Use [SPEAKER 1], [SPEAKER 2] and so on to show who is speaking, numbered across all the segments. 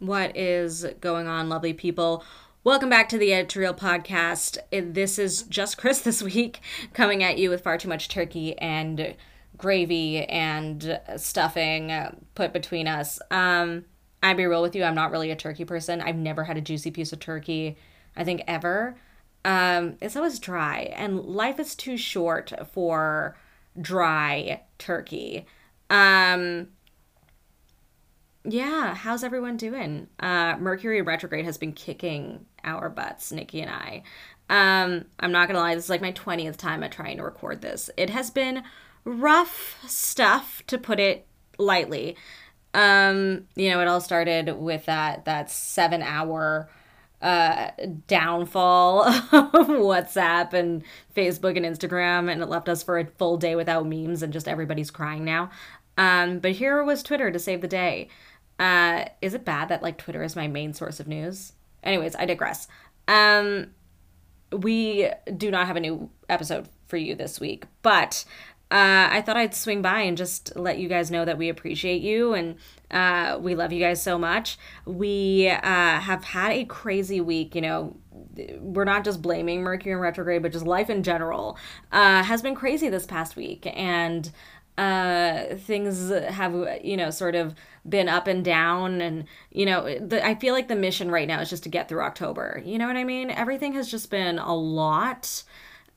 [SPEAKER 1] What is going on, lovely people? Welcome back to the Edit2Real Podcast. This is just Kris this week, coming at you with far too much turkey and gravy and stuffing put between us. Um, I'd be real with you, I'm not really a turkey person. I've never had a juicy piece of turkey, I think, ever. Um, it's always dry, and life is too short for dry turkey. Um, yeah, how's everyone doing? Uh, Mercury retrograde has been kicking our butts, Nikki and I. Um, I'm not gonna lie, this is like my 20th time at trying to record this. It has been rough stuff, to put it lightly. Um, you know, it all started with that that seven hour uh downfall of WhatsApp and Facebook and Instagram and it left us for a full day without memes and just everybody's crying now. Um but here was Twitter to save the day. Uh, is it bad that like Twitter is my main source of news? Anyways, I digress. Um, we do not have a new episode for you this week, but uh, I thought I'd swing by and just let you guys know that we appreciate you and uh, we love you guys so much. We uh, have had a crazy week, you know. We're not just blaming Mercury in retrograde, but just life in general uh, has been crazy this past week. And uh, things have you know sort of been up and down and you know the, i feel like the mission right now is just to get through october. You know what i mean? Everything has just been a lot.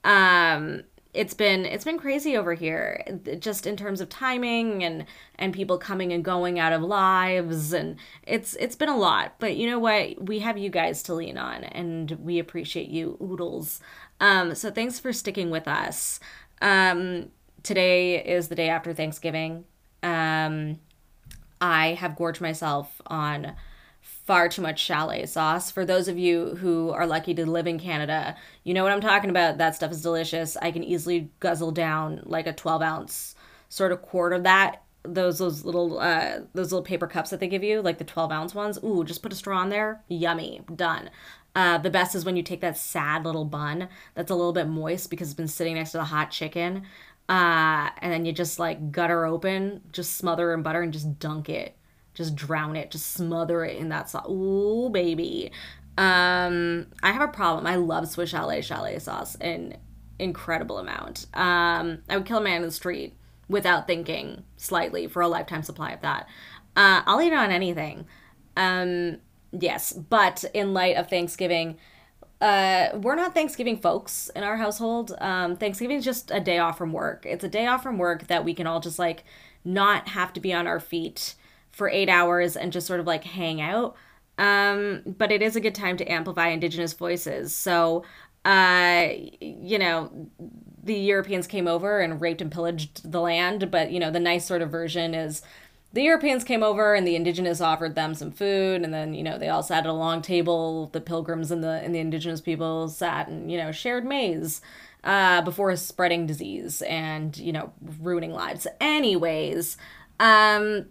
[SPEAKER 1] Um it's been it's been crazy over here just in terms of timing and and people coming and going out of lives and it's it's been a lot. But you know what? We have you guys to lean on and we appreciate you oodles. Um so thanks for sticking with us. Um today is the day after Thanksgiving. Um, I have gorged myself on far too much chalet sauce. For those of you who are lucky to live in Canada, you know what I'm talking about. That stuff is delicious. I can easily guzzle down like a 12 ounce sort of quart of that. Those those little uh those little paper cups that they give you, like the 12 ounce ones. Ooh, just put a straw in there. Yummy. Done. Uh, the best is when you take that sad little bun that's a little bit moist because it's been sitting next to the hot chicken. Uh, and then you just like gutter open, just smother in butter and just dunk it. Just drown it, just smother it in that sauce. Ooh, baby. Um, I have a problem. I love Swiss chalet chalet sauce in incredible amount. Um, I would kill a man in the street without thinking slightly for a lifetime supply of that. Uh, I'll eat it on anything. Um, yes, but in light of Thanksgiving, uh, we're not Thanksgiving folks in our household. Um, Thanksgiving is just a day off from work. It's a day off from work that we can all just like not have to be on our feet for eight hours and just sort of like hang out. Um, but it is a good time to amplify Indigenous voices. So, uh, you know, the Europeans came over and raped and pillaged the land, but you know, the nice sort of version is the Europeans came over and the indigenous offered them some food and then you know they all sat at a long table. The pilgrims and the and the indigenous people sat and you know shared maize uh, before spreading disease and you know ruining lives. Anyways um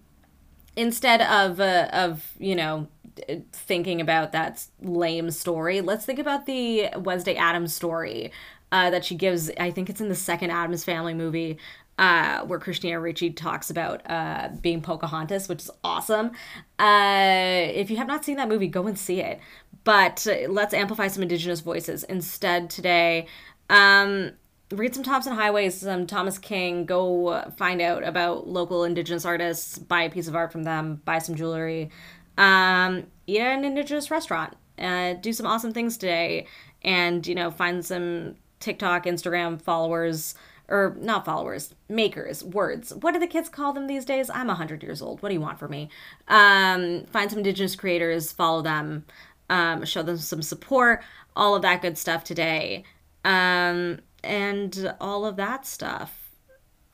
[SPEAKER 1] instead of uh, of you know thinking about that lame story let's think about the wednesday addams story uh, that she gives. I think it's in the second addams family movie uh, where Christina Ricci talks about uh, being Pocahontas, which is awesome. Uh, if you have not seen that movie, go and see it. But let's amplify some Indigenous voices instead today. Um, read some Tomson Highways, some Thomas King. Go find out about local Indigenous artists. Buy a piece of art from them. Buy some jewelry. Um, eat at an Indigenous restaurant. Uh, do some awesome things today, and you know find some TikTok, Instagram followers or not followers, makers, words. What do the kids call them these days? I'm 100 years old. What do you want from me? Um, find some Indigenous creators, follow them, um, show them some support, all of that good stuff today. Um, and all of that stuff.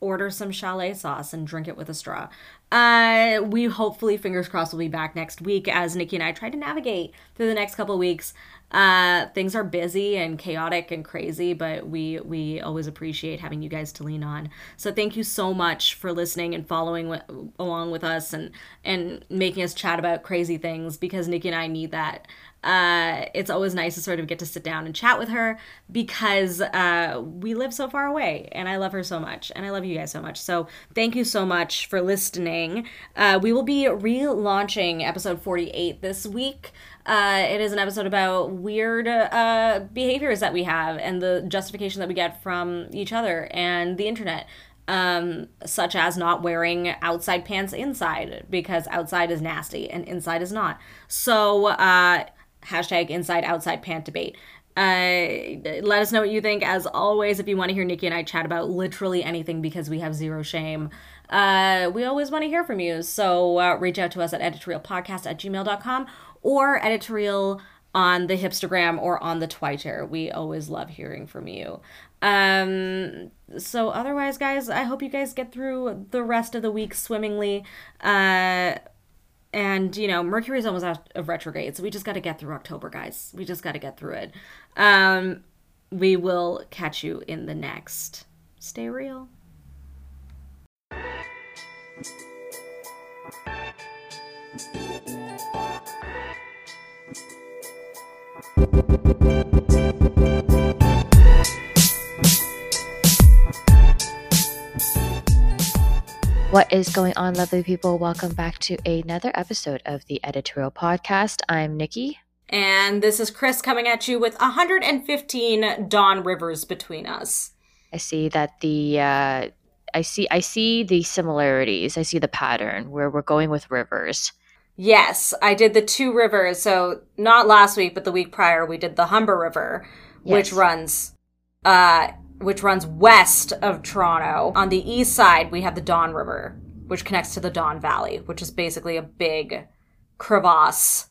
[SPEAKER 1] Order some chalet sauce and drink it with a straw. Uh, we hopefully, fingers crossed, will be back next week as Nikki and I try to navigate through the next couple weeks Uh, things are busy and chaotic and crazy, but we we always appreciate having you guys to lean on. So thank you so much for listening and following w- along with us and and making us chat about crazy things because Nikki and I need that. Uh, it's always nice to sort of get to sit down and chat with her because uh, we live so far away and I love her so much and I love you guys so much. So thank you so much for listening. Uh, we will be relaunching episode 48 this week. Uh, it is an episode about weird uh, behaviors that we have and the justification that we get from each other and the internet. Um, such as not wearing outside pants inside because outside is nasty and inside is not. So, uh, hashtag inside outside pant debate. Uh, let us know what you think. As always, if you want to hear Nikki and I chat about literally anything because we have zero shame, uh, we always want to hear from you. So uh, reach out to us at edit2realpodcast at gmail.com or edit2real on the Hipstagram or on the Twitter. We always love hearing from you. Um, so otherwise, guys, I hope you guys get through the rest of the week swimmingly. Uh, and you know mercury's almost out of retrograde so we just got to get through october guys we just got to get through it um we will catch you in the next stay real
[SPEAKER 2] What is going on, lovely people? Welcome back to another episode of the Edit2Real Podcast. I'm Nikki.
[SPEAKER 1] And this is Kris coming at you with 115 Dawn Rivers between us.
[SPEAKER 2] I see that the uh, I see I see the similarities. I see the pattern where we're going with rivers.
[SPEAKER 1] Yes, I did the two rivers. So not last week, but the week prior, we did the Humber River, yes. which runs uh which runs west of Toronto. On the east side, we have the Don River, which connects to the Don Valley, which is basically a big crevasse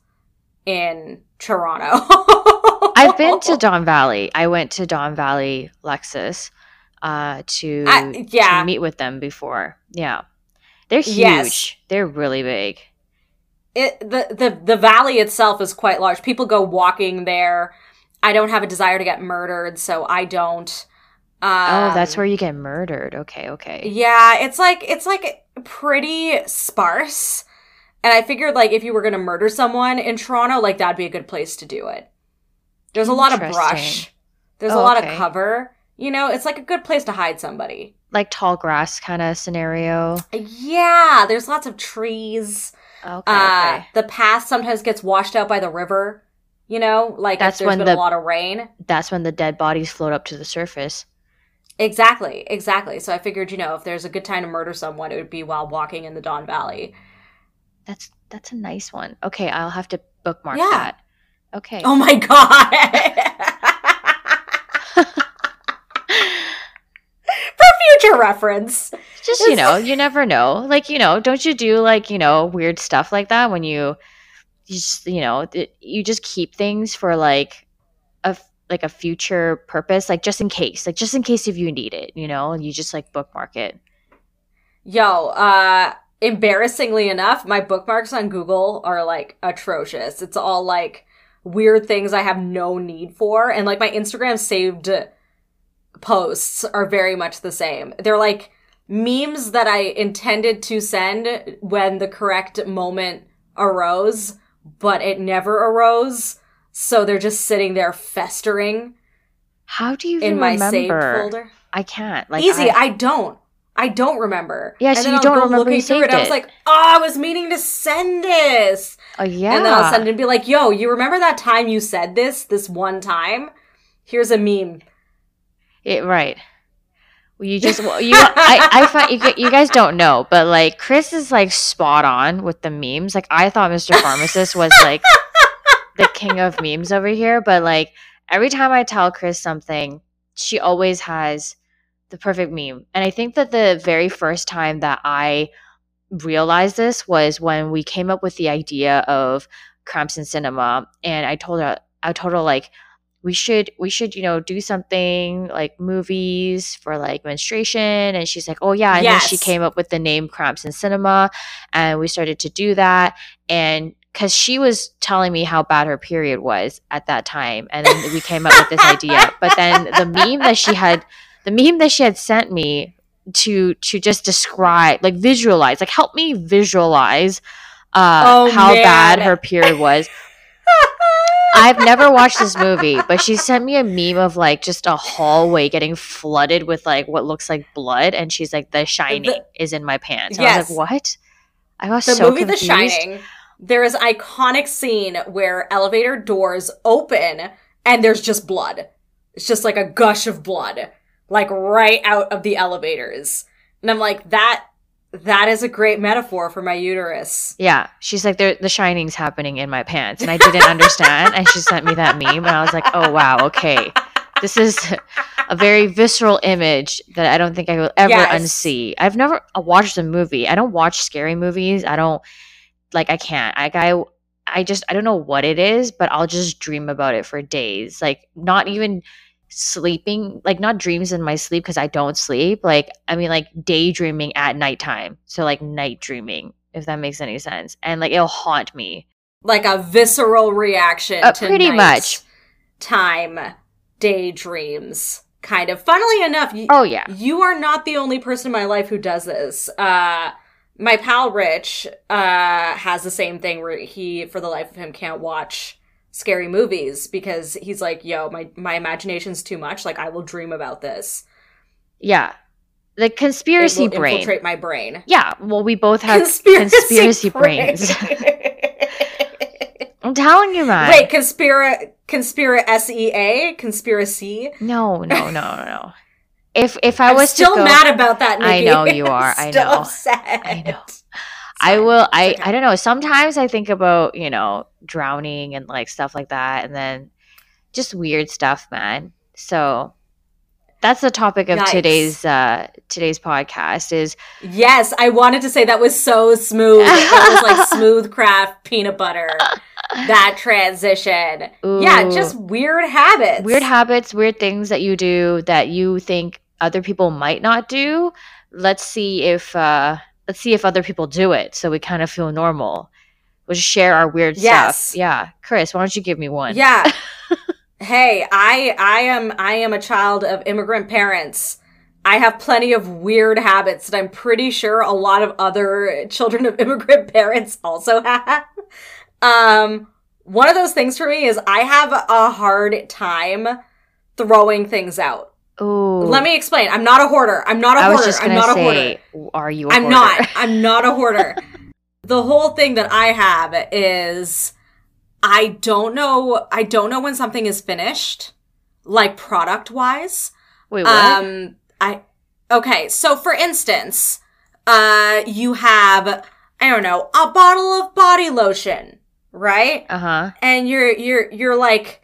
[SPEAKER 1] in Toronto.
[SPEAKER 2] I've been to Don Valley. I went to Don Valley Lexus uh, to, yeah. to meet with them before. Yeah. They're huge. Yes. They're really big.
[SPEAKER 1] It the, the the valley itself is quite large. People go walking there. I don't have a desire to get murdered, so I don't.
[SPEAKER 2] Um, oh, that's where you get murdered. Okay, okay.
[SPEAKER 1] Yeah, it's like it's like pretty sparse. And I figured like if you were going to murder someone in Toronto, like that'd be a good place to do it. There's a lot of brush. There's oh, a lot okay. of cover. You know, it's like a good place to hide somebody.
[SPEAKER 2] Like tall grass kind of scenario.
[SPEAKER 1] Yeah, there's lots of trees. Okay, uh, okay. The path sometimes gets washed out by the river. You know, like that's when the, a lot of rain.
[SPEAKER 2] That's when the dead bodies float up to the surface.
[SPEAKER 1] Exactly, exactly. So I figured, you know, if there's a good time to murder someone, it would be while walking in the Don Valley.
[SPEAKER 2] That's that's a nice one. Okay, I'll have to bookmark yeah. that. Okay.
[SPEAKER 1] Oh my god. For future reference.
[SPEAKER 2] Just you know, you never know. Like, you know, don't you do like, you know, weird stuff like that when you you just, you know, you just keep things for like a like a future purpose, like just in case, like just in case if you need it, you know, and you just like bookmark it.
[SPEAKER 1] Yo, uh, embarrassingly enough, my bookmarks on Google are like atrocious. It's all like weird things I have no need for. And like my Instagram saved posts are very much the same. They're like memes that I intended to send when the correct moment arose, but it never arose. So they're just sitting there festering.
[SPEAKER 2] How do you in my remember? saved folder? I can't.
[SPEAKER 1] Like easy. I, I don't. I don't remember.
[SPEAKER 2] Yeah, so you don't remember looking through it. it.
[SPEAKER 1] I was like, oh, I was meaning to send this.
[SPEAKER 2] Oh yeah.
[SPEAKER 1] And then I'll send it and be like, yo, you remember that time you said this? This one time? Here's a meme.
[SPEAKER 2] It right. Well, you just well, you I I find you, you guys don't know, but like Kris is like spot on with the memes. Like I thought Mr. Pharmacist was like the king of memes over here, but like every time I tell Kris something, she always has the perfect meme. And I think that the very first time that I realized this was when we came up with the idea of Cramps in Cinema. And I told her, I told her like, we should we should you know do something like movies for like menstruation and she's like oh yeah and yes. then she came up with the name cramps in cinema and we started to do that and because she was telling me how bad her period was at that time, and then we came up with this idea. But then the meme that she had, the meme that she had sent me to to just describe, like visualize, like help me visualize uh,
[SPEAKER 1] Oh,
[SPEAKER 2] how
[SPEAKER 1] man.
[SPEAKER 2] bad her period was. I've never watched this movie, but she sent me a meme of like just a hallway getting flooded with like what looks like blood, and she's like, "The Shining
[SPEAKER 1] The-
[SPEAKER 2] is in my pants." And I was
[SPEAKER 1] Yes.
[SPEAKER 2] like, "What?" I was
[SPEAKER 1] the
[SPEAKER 2] so
[SPEAKER 1] movie
[SPEAKER 2] confused.
[SPEAKER 1] The Shining, there is iconic scene where elevator doors open and there's just blood. It's just like a gush of blood, like right out of the elevators. And I'm like, that that is a great metaphor for my uterus.
[SPEAKER 2] Yeah, she's like, "There, the Shining's happening in my pants," and I didn't understand. and she sent me that meme, and I was like, "Oh wow, okay, this is a very visceral image that I don't think I will ever
[SPEAKER 1] Yes.
[SPEAKER 2] unsee." I've never uh, watched a movie. I don't watch scary movies. I don't like. I can't. Like I, I just I don't know what it is, but I'll just dream about it for days. Like not even sleeping like not dreams in my sleep because i don't sleep like i mean like daydreaming at nighttime so like night dreaming if that makes any sense and like it'll haunt me
[SPEAKER 1] Like a visceral reaction
[SPEAKER 2] Uh,
[SPEAKER 1] to
[SPEAKER 2] pretty much.
[SPEAKER 1] time daydreams. Kind of. Funnily enough, you,
[SPEAKER 2] oh yeah
[SPEAKER 1] You are not the only person in my life who does this. Uh, my pal Rich uh, has the same thing where he, for the life of him, can't watch scary movies because he's like, "Yo, my my imagination's too much. Like, I will dream about this.
[SPEAKER 2] yeah the
[SPEAKER 1] It
[SPEAKER 2] conspiracy
[SPEAKER 1] will
[SPEAKER 2] brain
[SPEAKER 1] infiltrate my brain."
[SPEAKER 2] yeah well we both have conspiracy, brains i'm telling you man
[SPEAKER 1] Wait, conspira conspira S E A conspiracy.
[SPEAKER 2] no no no no no if if i
[SPEAKER 1] I'm
[SPEAKER 2] was
[SPEAKER 1] still
[SPEAKER 2] go,
[SPEAKER 1] mad about that.
[SPEAKER 2] I know you are, I
[SPEAKER 1] still
[SPEAKER 2] know.
[SPEAKER 1] Upset.
[SPEAKER 2] I know.
[SPEAKER 1] It's
[SPEAKER 2] I will. I
[SPEAKER 1] okay.
[SPEAKER 2] I don't know. Sometimes I think about you know drowning and like stuff like that, and then just weird stuff, man. So that's the topic of
[SPEAKER 1] Yikes.
[SPEAKER 2] today's uh today's podcast. Is
[SPEAKER 1] Yes, I wanted to say that was so smooth. That was like smooth craft peanut butter. That transition. Yeah, just weird habits.
[SPEAKER 2] weird habits, weird things that you do that you think other people might not do. Let's see if uh let's see if other people do it, so we kind of feel normal. We'll just share our weird
[SPEAKER 1] Yes.
[SPEAKER 2] stuff. Yeah, Kris, why don't you give me one?
[SPEAKER 1] Yeah. hey, I I am I am a child of immigrant parents. I have plenty of weird habits that I'm pretty sure a lot of other children of immigrant parents also have. Um one of those things for me is I have a hard time throwing things out.
[SPEAKER 2] Ooh.
[SPEAKER 1] Let me explain. I'm not a hoarder. I'm not a
[SPEAKER 2] I
[SPEAKER 1] hoarder. I'm not a hoarder.
[SPEAKER 2] are you? A
[SPEAKER 1] I'm not. I'm not a hoarder. the whole thing that I have is I don't know I don't know when something is finished, like product wise.
[SPEAKER 2] Wait, what?
[SPEAKER 1] Um I okay, so for instance, uh you have I don't know, a bottle of body lotion, right?
[SPEAKER 2] uh huh.
[SPEAKER 1] and you're you're you're like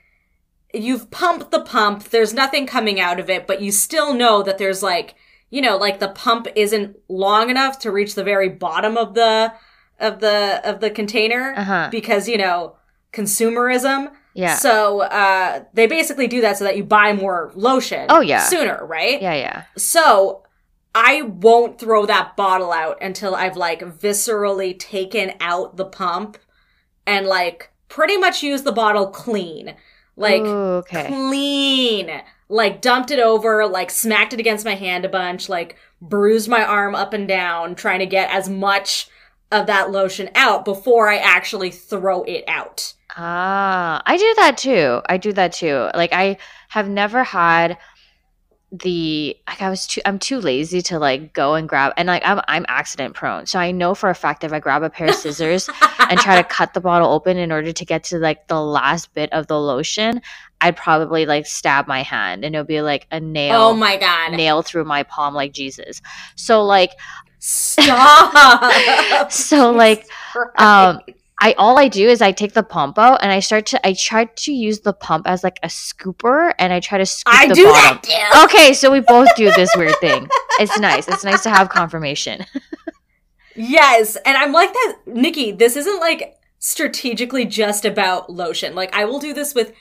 [SPEAKER 1] you've pumped the pump there's nothing coming out of it but you still know that there's like you know like the pump isn't long enough to reach the very bottom of the of the of the container
[SPEAKER 2] Uh huh.
[SPEAKER 1] because you know consumerism
[SPEAKER 2] Yeah.
[SPEAKER 1] so uh they basically do that so that you buy more lotion
[SPEAKER 2] Oh, yeah.
[SPEAKER 1] sooner right
[SPEAKER 2] yeah. Yeah.
[SPEAKER 1] so I won't throw that bottle out until I've like viscerally taken out the pump and like pretty much used the bottle clean. Like
[SPEAKER 2] Ooh, okay.
[SPEAKER 1] clean. Like dumped it over, like smacked it against my hand a bunch, like bruised my arm up and down trying to get as much of that lotion out before I actually throw it out.
[SPEAKER 2] Ah, I do that too. I do that too. Like I have never had the like I was too I'm too lazy to like go and grab and like I'm I'm accident prone. So I know for a fact if I grab a pair of scissors and try to cut the bottle open in order to get to like the last bit of the lotion, I'd probably like stab my hand and it'll be like a nail
[SPEAKER 1] Oh my god.
[SPEAKER 2] nail through my palm like Jesus. So like
[SPEAKER 1] Stop.
[SPEAKER 2] So, like, um, I all I do is I take the pump out and I start to I try to use the pump as like a scooper and I try to scoop
[SPEAKER 1] I
[SPEAKER 2] the
[SPEAKER 1] do
[SPEAKER 2] bottom.
[SPEAKER 1] that too.
[SPEAKER 2] Okay, so we both do this weird thing. It's nice. It's nice to have confirmation.
[SPEAKER 1] Yes, and I'm like that, Nikki. This isn't like strategically just about lotion. Like I will do this with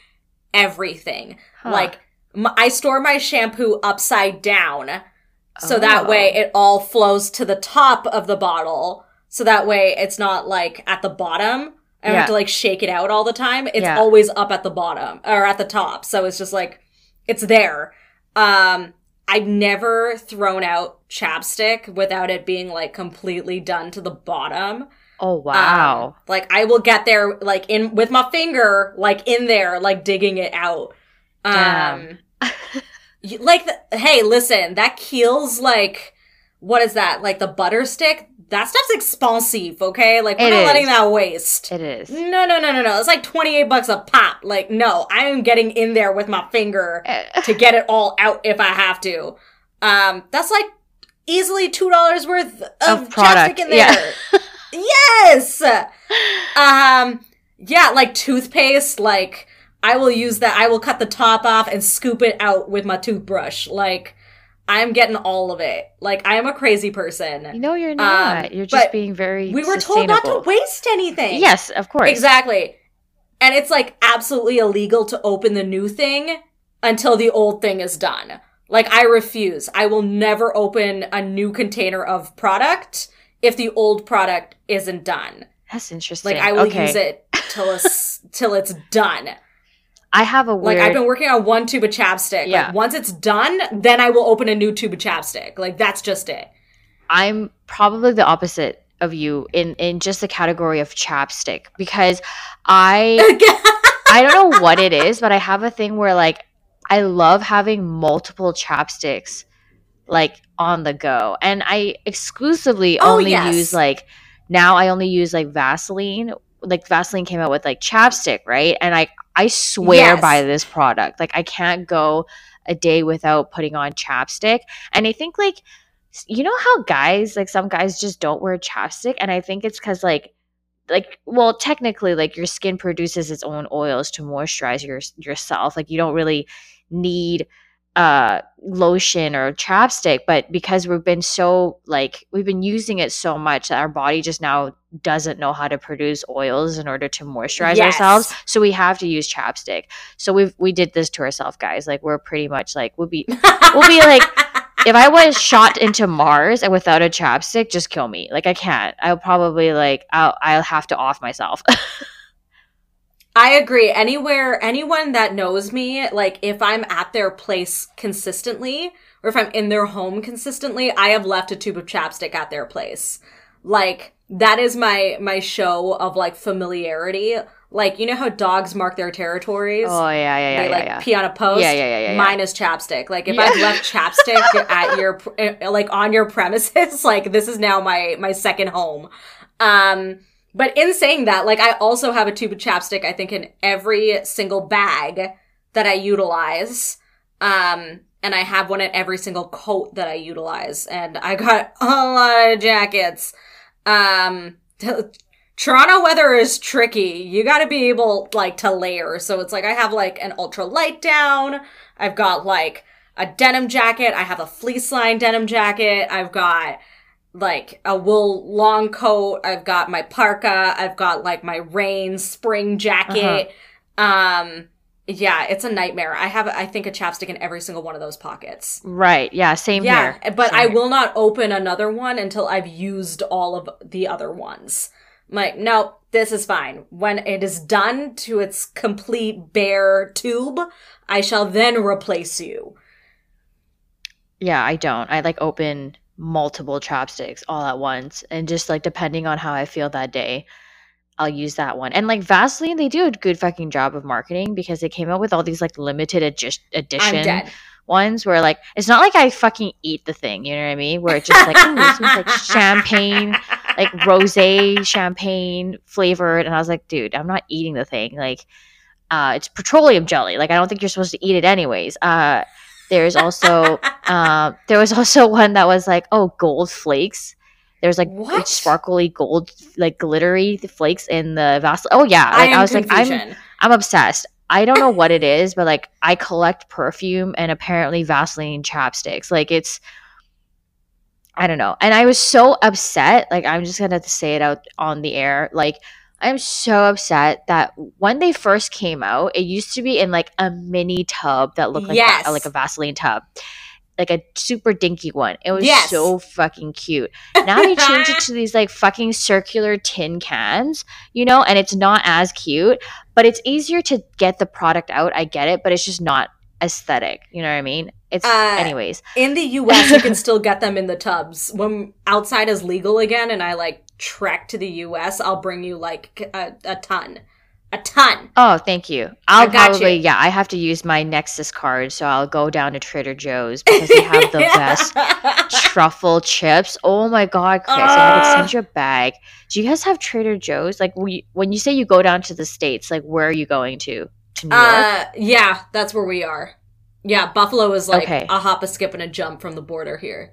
[SPEAKER 1] everything.
[SPEAKER 2] Huh.
[SPEAKER 1] Like m- I store my shampoo upside down, so that
[SPEAKER 2] Oh.
[SPEAKER 1] way it all flows to the top of the bottle. So that way it's not like at the bottom I don't
[SPEAKER 2] Yeah.
[SPEAKER 1] have to like shake it out all the time. It's
[SPEAKER 2] Yeah.
[SPEAKER 1] always up at the bottom or at the top. So it's just like it's there. Um I've never thrown out chapstick without it being like completely done to the bottom.
[SPEAKER 2] Oh wow.
[SPEAKER 1] Um, like I will get there like in with my finger like in there like digging it out. Um y- like the, hey, listen, that Kiehl's like what is that? Like the butter stick? That stuff's expensive, okay? Like we're
[SPEAKER 2] It
[SPEAKER 1] not
[SPEAKER 2] is.
[SPEAKER 1] letting that waste.
[SPEAKER 2] it is.
[SPEAKER 1] No, no, no, no, no. It's like 28 bucks a pop. Like no, I am getting in there with my finger
[SPEAKER 2] Eh,
[SPEAKER 1] to get it all out if I have to. Um that's like easily $2 worth of,
[SPEAKER 2] Of product,
[SPEAKER 1] in there.
[SPEAKER 2] yeah.
[SPEAKER 1] yes. Um yeah, like toothpaste, like I will use that. I will cut the top off and scoop it out with my toothbrush. Like I'm getting all of it. Like I am a crazy person.
[SPEAKER 2] You know you're not. you're just
[SPEAKER 1] Um,
[SPEAKER 2] being very
[SPEAKER 1] We were told not to waste anything.
[SPEAKER 2] Yes, of course.
[SPEAKER 1] Exactly. And it's like absolutely illegal to open the new thing until the old thing is done. Like I refuse. I will never open a new container of product if the old product isn't done.
[SPEAKER 2] That's interesting.
[SPEAKER 1] Like I will
[SPEAKER 2] okay.
[SPEAKER 1] use it till it's till it's done.
[SPEAKER 2] I have a
[SPEAKER 1] Like I've been working on one tube of chapstick.
[SPEAKER 2] Yeah.
[SPEAKER 1] Like once it's done, then I will open a new tube of chapstick. Like that's just it.
[SPEAKER 2] I'm probably the opposite of you in in just the category of chapstick because I I don't know what it is, but I have a thing where like I love having multiple chapsticks like on the go. And I exclusively
[SPEAKER 1] Oh,
[SPEAKER 2] only
[SPEAKER 1] yes.
[SPEAKER 2] use like now I only use like Vaseline. Like Vaseline came out with like chapstick, right? And I I swear
[SPEAKER 1] Yes.
[SPEAKER 2] by this product. Like I can't go a day without putting on chapstick. And I think like you know how guys like some guys just don't wear chapstick and I think it's cuz like like well technically like your skin produces its own oils to moisturize your yourself like you don't really need uh lotion or chapstick but because we've been so like we've been using it so much that our body just now doesn't know how to produce oils in order to moisturize
[SPEAKER 1] Yes.
[SPEAKER 2] ourselves so we have to use chapstick so we we did this to ourselves guys like we're pretty much like we'll be We'll be like- if I was shot into Mars and without a chapstick, just kill me. Like I can't. I'll probably like I'll I'll have to off myself.
[SPEAKER 1] I agree. Anywhere, anyone that knows me, like if I'm at their place consistently, or if I'm in their home consistently, I have left a tube of chapstick at their place. Like that is my my show of like familiarity. Like you know how dogs mark their territories.
[SPEAKER 2] oh yeah, yeah, yeah,
[SPEAKER 1] they
[SPEAKER 2] yeah,
[SPEAKER 1] like
[SPEAKER 2] yeah.
[SPEAKER 1] pee on a post.
[SPEAKER 2] Yeah, yeah, yeah, yeah, yeah.
[SPEAKER 1] Mine is chapstick. Like if
[SPEAKER 2] Yeah.
[SPEAKER 1] I've left chapstick at your like on your premises, like this is now my my second home. Um, but in saying that, like I also have a tube of chapstick. I think in every single bag that I utilize. Um, and I have one in every single coat that I utilize. And I got a lot of jackets. Um, Toronto weather is tricky. You got to be able like to layer. So it's like I have like an ultra light down. I've got like a denim jacket. I have a fleece line denim jacket. I've got like a wool long coat. I've got my parka. I've got like my rain spring jacket. Um yeah, it's a nightmare. I have I think a chapstick in every single one of those pockets.
[SPEAKER 2] Right. Yeah. Same
[SPEAKER 1] Yeah,
[SPEAKER 2] here.
[SPEAKER 1] but
[SPEAKER 2] Same
[SPEAKER 1] I
[SPEAKER 2] here.
[SPEAKER 1] will not open another one until I've used all of the other ones. I'm like, no, this is fine. When it is done to its complete bare tube, I shall then replace you.
[SPEAKER 2] Yeah, I don't. I like open multiple chopsticks all at once, and just like depending on how I feel that day, I'll use that one. And like Vaseline, they do a good fucking job of marketing because they came out with all these like limited
[SPEAKER 1] I'm
[SPEAKER 2] edition ones where like it's not like I fucking eat the thing, you know what I mean? Where it's just like smells like champagne, like rosé champagne flavored, and I was like, dude, I'm not eating the thing. Like, uh, it's petroleum jelly. Like, I don't think you're supposed to eat it anyways. Uh, there's also uh, there was also one that was like, oh, gold flakes. There's like
[SPEAKER 1] What?
[SPEAKER 2] sparkly gold, like glittery flakes in the Vaseline. Oh yeah,
[SPEAKER 1] I
[SPEAKER 2] like I,
[SPEAKER 1] am
[SPEAKER 2] was like, I'm. I'm obsessed. I don't know what it is, but like I collect perfume and apparently Vaseline chapsticks. Like it's I don't know. And I was so upset, like I'm just gonna have to say it out on the air. Like I'm so upset that when they first came out, it used to be in like a mini tub that looked like va-
[SPEAKER 1] Yes.
[SPEAKER 2] like a Vaseline tub. like a super dinky one. It was
[SPEAKER 1] Yes.
[SPEAKER 2] so fucking cute. Now they changed it to these like fucking circular tin cans, you know, and it's not as cute, but it's easier to get the product out. I get it, but it's just not aesthetic. You know what I mean? It's
[SPEAKER 1] Uh,
[SPEAKER 2] anyways.
[SPEAKER 1] In the US, you can still get them in the tubs. When outside is legal again and I like trek to the US, I'll bring you like a, a ton. A ton.
[SPEAKER 2] Oh, thank you. I'll
[SPEAKER 1] got
[SPEAKER 2] probably
[SPEAKER 1] you.
[SPEAKER 2] yeah, I have to use my Nexus card, so I'll go down to Trader Joe's because they have the best truffle chips. Oh my god, Kris! I would send you a bag. Do you guys have Trader Joe's? Like, we, when you say you go down to the states, like, where are you going to? To New York?
[SPEAKER 1] Uh, yeah, that's where we are. Yeah, Buffalo is like
[SPEAKER 2] Okay.
[SPEAKER 1] a hop, a skip, and a jump from the border here.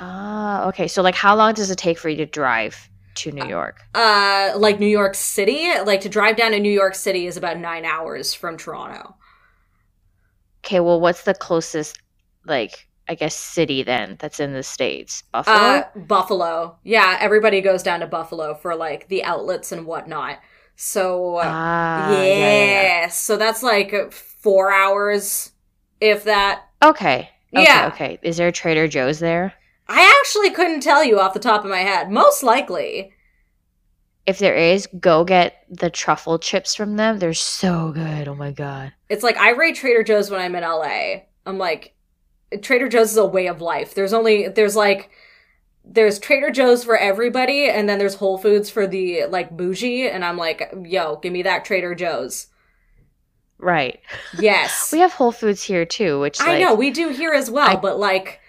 [SPEAKER 2] Ah, okay. So, like, how long does it take for you to drive to New York?
[SPEAKER 1] Uh, like New York City, like to drive down to New York City is about nine hours from Toronto.
[SPEAKER 2] Okay, well, what's the closest, like, I guess, city then that's in the states? Buffalo.
[SPEAKER 1] Uh, Buffalo. Yeah, everybody goes down to Buffalo for like the outlets and whatnot. So uh,
[SPEAKER 2] ah,
[SPEAKER 1] yeah.
[SPEAKER 2] yeah, yeah, yeah.
[SPEAKER 1] so that's like four hours, if that.
[SPEAKER 2] Okay. Okay,
[SPEAKER 1] Yeah.
[SPEAKER 2] okay. Is there a Trader Joe's there?
[SPEAKER 1] I actually couldn't tell you off the top of my head. Most likely.
[SPEAKER 2] If there is, go get the truffle chips from them. They're so good. Oh my god.
[SPEAKER 1] It's like I rate Trader Joe's when I'm in LA. I'm like, Trader Joe's is a way of life. There's only there's like there's Trader Joe's for everybody, and then there's Whole Foods for the like bougie. And I'm like, yo, give me that Trader Joe's.
[SPEAKER 2] Right.
[SPEAKER 1] Yes,
[SPEAKER 2] We have Whole Foods here too, which
[SPEAKER 1] I know we do here as well,
[SPEAKER 2] I-
[SPEAKER 1] but like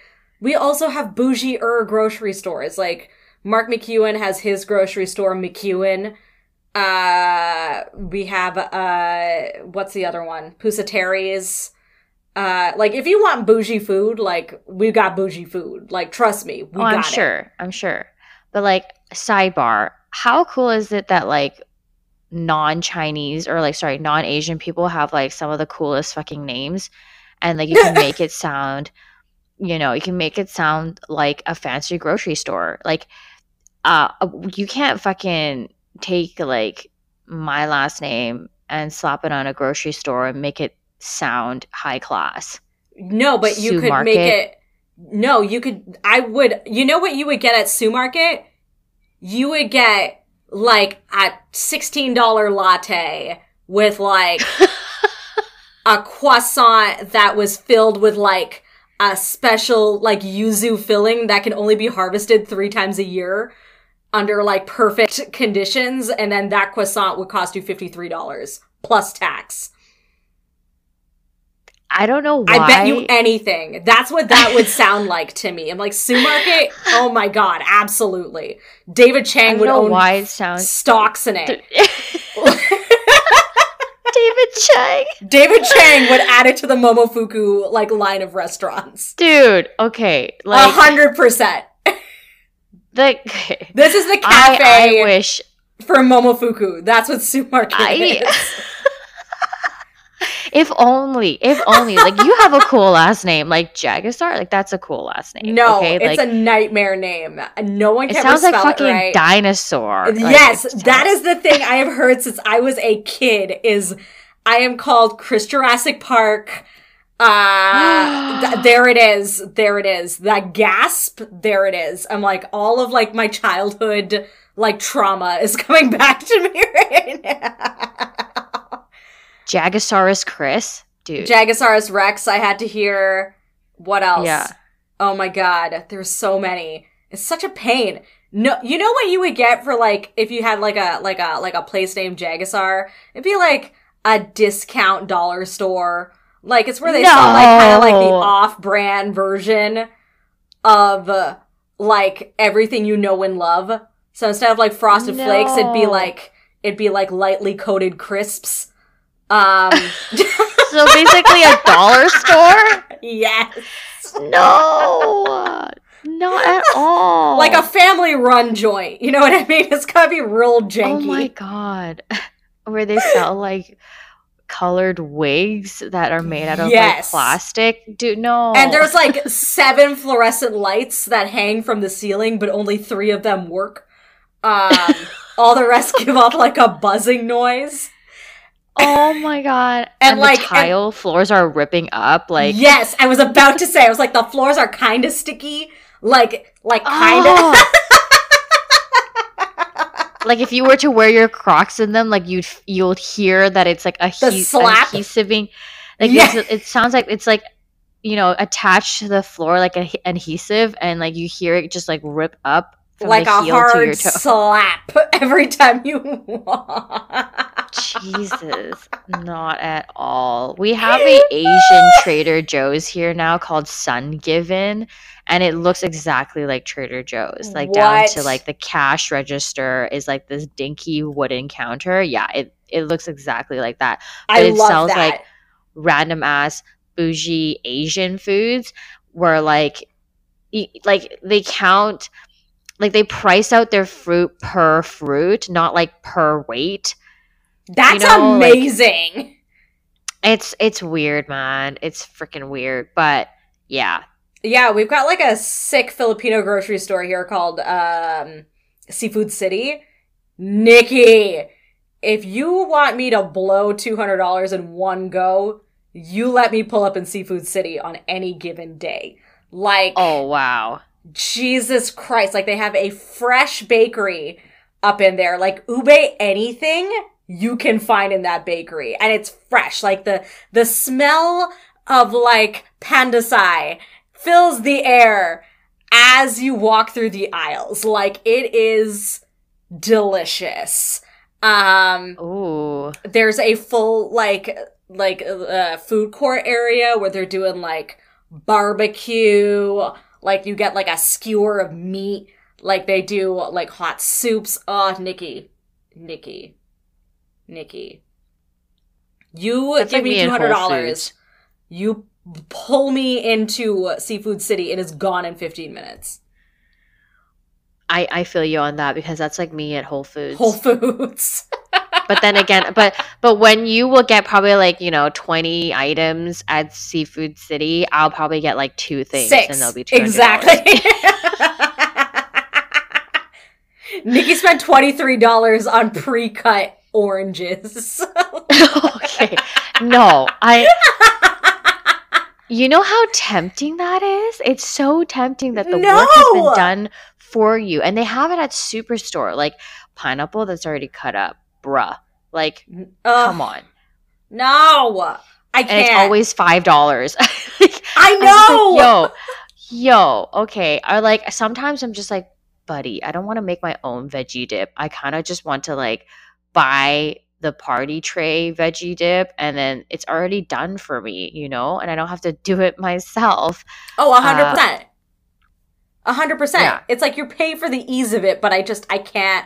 [SPEAKER 1] we also have bougie er grocery stores. Like Mark McEwen has his grocery store, McEwen. Uh, we have uh, what's the other one? Pusateri's. Uh, like if you want bougie food, like we got bougie food. Like trust me, we
[SPEAKER 2] Oh, I'm
[SPEAKER 1] it.
[SPEAKER 2] sure. I'm sure. But like sidebar, how cool is it that like non-Chinese or like sorry, non-Asian people have like some of the coolest fucking names and like you can make it sound you know, you can make it sound like a fancy grocery store. Like uh you can't fucking take like my last name and slap it on a grocery store and make it sound high class.
[SPEAKER 1] No, but you
[SPEAKER 2] Sue
[SPEAKER 1] could
[SPEAKER 2] Market.
[SPEAKER 1] make it. No, you could. I would. You know what you would get at Sue Market? You would get like a sixteen dollar latte with like a croissant that was filled with like a special like yuzu filling that can only be harvested three times a year under like perfect conditions, and then that croissant would cost you fifty three dollars plus tax.
[SPEAKER 2] I don't know why
[SPEAKER 1] I bet you anything. That's what that would sound like to me. I'm like Sue Market. Oh my god, absolutely. David Chang would own
[SPEAKER 2] why it sounds
[SPEAKER 1] stocks in it.
[SPEAKER 2] David Chang.
[SPEAKER 1] David Chang would add it to the Momofuku like line of restaurants.
[SPEAKER 2] Dude, okay.
[SPEAKER 1] A
[SPEAKER 2] Like
[SPEAKER 1] hundred percent.
[SPEAKER 2] Like
[SPEAKER 1] This is the cafe
[SPEAKER 2] I wish
[SPEAKER 1] for Momofuku. That's what Sue Market
[SPEAKER 2] I
[SPEAKER 1] is.
[SPEAKER 2] if only, if only, like you have a cool last name, like Jagastar, like that's a cool last name.
[SPEAKER 1] No,
[SPEAKER 2] okay?
[SPEAKER 1] it's
[SPEAKER 2] like
[SPEAKER 1] a nightmare name. No one
[SPEAKER 2] it
[SPEAKER 1] can
[SPEAKER 2] sounds like fucking
[SPEAKER 1] right.
[SPEAKER 2] dinosaur.
[SPEAKER 1] Yes, that the thing I have heard since I was a kid. Is I am called Kris Jurassic Park. Uh, th- there it is. There it is. That gasp. There it is. I'm like all of like my childhood like trauma is coming back to me right now.
[SPEAKER 2] Jagosaurus Kris, dude.
[SPEAKER 1] Jagosaurus Rex. I had to hear. What else?
[SPEAKER 2] Yeah.
[SPEAKER 1] Oh my god, there's so many. It's such a pain. No, you know what you would get for like if you had like a like a like a place named Jagasar? It'd be like a discount dollar store. Like it's where they sell like kind of like the off-brand version of uh, like everything you know and love. So instead of like frosted flakes, it'd be like it'd be like lightly coated crisps. Um,
[SPEAKER 2] so basically a dollar store?
[SPEAKER 1] yes.
[SPEAKER 2] No. Not at all.
[SPEAKER 1] like a family run joint. You know what I mean? It's gotta be real janky.
[SPEAKER 2] Oh my god. Where they sell like colored wigs that are made out of like plastic. Dude, no.
[SPEAKER 1] And there's like seven fluorescent lights that hang from the ceiling, but only three of them work. Um, all the rest give off like a buzzing noise.
[SPEAKER 2] Oh my god!
[SPEAKER 1] And,
[SPEAKER 2] And,
[SPEAKER 1] like,
[SPEAKER 2] the
[SPEAKER 1] and-
[SPEAKER 2] tile floors are ripping up. Like
[SPEAKER 1] yes, I was about to say. I was like, the floors are kind of sticky. Like, like kind of.
[SPEAKER 2] Oh. like if you were to wear your Crocs in them, like you'd you'll hear that it's like a
[SPEAKER 1] The
[SPEAKER 2] he-
[SPEAKER 1] slap?
[SPEAKER 2] adhesiving. Like
[SPEAKER 1] Yeah.
[SPEAKER 2] it sounds like it's like you know attached to the floor like a adhesive, and like you hear it just like rip up
[SPEAKER 1] like a
[SPEAKER 2] heel to your
[SPEAKER 1] hard slap every time you walk.
[SPEAKER 2] Jesus, not at all. We have a Asian Trader Joe's here now called Sun Given, and it looks exactly like Trader Joe's. Like down to like the cash register is like this dinky wooden counter. Yeah, it it looks exactly like that.
[SPEAKER 1] I
[SPEAKER 2] it
[SPEAKER 1] love
[SPEAKER 2] sounds
[SPEAKER 1] that.
[SPEAKER 2] like- Random ass bougie Asian foods where like like they count like they price out their fruit per fruit, not like per weight.
[SPEAKER 1] That's
[SPEAKER 2] know, like-
[SPEAKER 1] amazing.
[SPEAKER 2] It's it's weird, man. It's freaking weird, but yeah.
[SPEAKER 1] yeah, we've got like a sick Filipino grocery store here called um, Seafood City. Nikki, if you want me to blow $200 in one go, you let me pull up in Seafood City on any given day. Like,
[SPEAKER 2] Oh wow.
[SPEAKER 1] Jesus Christ. Like, they have a fresh bakery up in there. Like, ube anything you can find in that bakery. And it's fresh. Like, the, the smell of like pandesal fills the air as you walk through the aisles. Like, it is delicious. Um,
[SPEAKER 2] Ooh.
[SPEAKER 1] there's a full like like uh, food court area where they're doing like barbecue like you get like a skewer of meat like they do like hot soups oh nikki nikki nikki you
[SPEAKER 2] That's
[SPEAKER 1] give
[SPEAKER 2] like
[SPEAKER 1] me
[SPEAKER 2] in Whole
[SPEAKER 1] $200 you pull me into seafood city and it is gone in 15 minutes
[SPEAKER 2] I I feel you on that because that's like me at Whole Foods.
[SPEAKER 1] whole foods
[SPEAKER 2] but then again, but but when you will get probably like, you know, 20 items at Seafood City, I'll probably get like two things
[SPEAKER 1] Six.
[SPEAKER 2] and they'll be $200.
[SPEAKER 1] Exactly. Nikki spent $23 on pre-cut oranges.
[SPEAKER 2] okay. No, I You know how tempting that is? It's so tempting that the work has been done for you. And they have it at Superstore, like pineapple that's already cut up. Bruh. Like,
[SPEAKER 1] Ugh,
[SPEAKER 2] come on.
[SPEAKER 1] No. I can't.
[SPEAKER 2] And it's always five dollars.
[SPEAKER 1] I
[SPEAKER 2] I'm just like,
[SPEAKER 1] know.
[SPEAKER 2] yo, yo, okay. Or like sometimes I'm just like, buddy, I don't want to make my own veggie dip. I kind of just want to like buy the party tray veggie dip and then it's already done for me, you know, and I don't have to do it myself.
[SPEAKER 1] Oh, 100%. A 100%.
[SPEAKER 2] Yeah.
[SPEAKER 1] It's like you pay for the ease of it, but I just I can't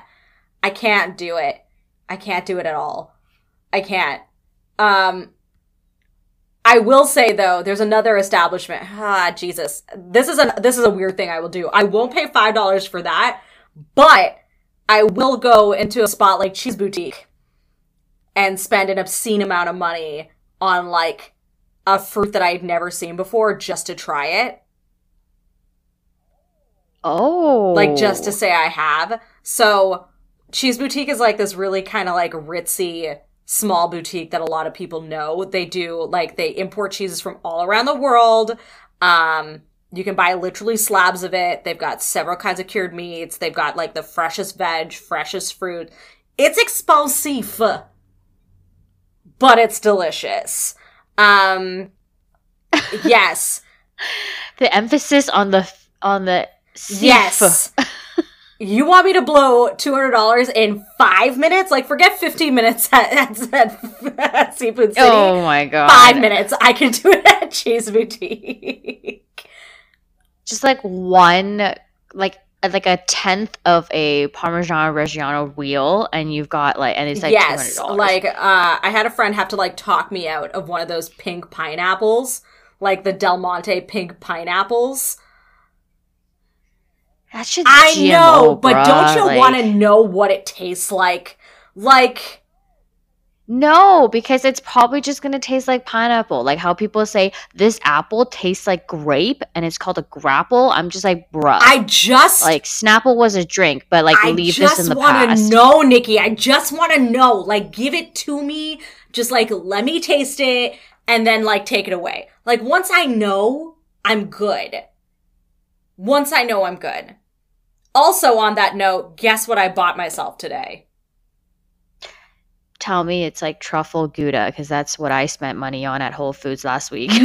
[SPEAKER 1] I can't do it. I can't do it at all. I can't. Um I will say though, there's another establishment. Ah, Jesus. This is a this is a weird thing I will do. I won't pay $5 for that, but I will go into a spot like Cheese Boutique and spend an obscene amount of money on like a fruit that I've never seen before just to try it.
[SPEAKER 2] Oh.
[SPEAKER 1] like just to say I have. So Cheese Boutique is like this really kind of like ritzy small boutique that a lot of people know. They do like they import cheeses from all around the world. Um you can buy literally slabs of it. They've got several kinds of cured meats. They've got like the freshest veg, freshest fruit. It's expensive, but it's delicious. Um yes.
[SPEAKER 2] the emphasis on the on the
[SPEAKER 1] Yes. you want me to blow $200 in five minutes? Like, forget 15 minutes at, at, at Seafood City.
[SPEAKER 2] Oh my god.
[SPEAKER 1] Five minutes. I can do it at Cheese Boutique.
[SPEAKER 2] Just like one like like a tenth of a Parmesan Reggiano wheel and you've got like and it's like
[SPEAKER 1] yes.
[SPEAKER 2] $200.
[SPEAKER 1] Like, uh, I had a friend have to, like, talk me out of one of those pink pineapples. Like the Del Monte pink pineapples.
[SPEAKER 2] That's just
[SPEAKER 1] I
[SPEAKER 2] GMO,
[SPEAKER 1] know, but don't you
[SPEAKER 2] like-
[SPEAKER 1] want to know what it tastes like? Like,
[SPEAKER 2] No, because it's probably just gonna taste like pineapple. Like how people say this apple tastes like grape and it's called a grapple. I'm just like, bruh.
[SPEAKER 1] I just
[SPEAKER 2] like Snapple was a drink, but like
[SPEAKER 1] I
[SPEAKER 2] leave this in the
[SPEAKER 1] want
[SPEAKER 2] past.
[SPEAKER 1] to know, Nikki. I just want to know. Like, give it to me. Just like let me taste it, and then like take it away. Like once I know, I'm good. Once I know, I'm good. Also, on that note, guess what I bought myself today?
[SPEAKER 2] Tell me it's like truffle gouda because that's what I spent money on at Whole Foods last week.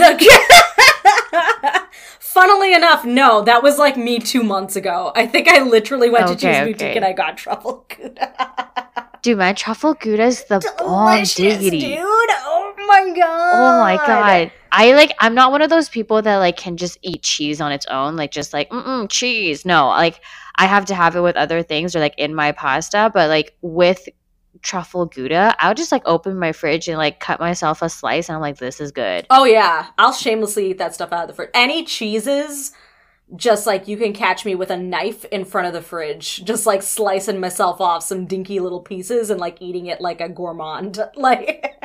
[SPEAKER 1] Funnily enough, no, that was like me two months ago. I think I literally went to
[SPEAKER 2] Okay,
[SPEAKER 1] Cheese
[SPEAKER 2] okay.
[SPEAKER 1] Boutique and I got truffle gouda.
[SPEAKER 2] Dude, my truffle gouda is the bomb diggity.
[SPEAKER 1] dude. Oh my god.
[SPEAKER 2] Oh my god. I like I'm not one of those people that like can just eat cheese on its own, like just like mm cheese. No, like I have to have it with other things or like in my pasta, but like with truffle gouda, I would just like open my fridge and like cut myself a slice and I'm like this is good.
[SPEAKER 1] Oh yeah, I'll shamelessly eat that stuff out of the fridge. Any cheeses, just like you can catch me with a knife in front of the fridge, just like slicing myself off some dinky little pieces and like eating it like a gourmand. Like,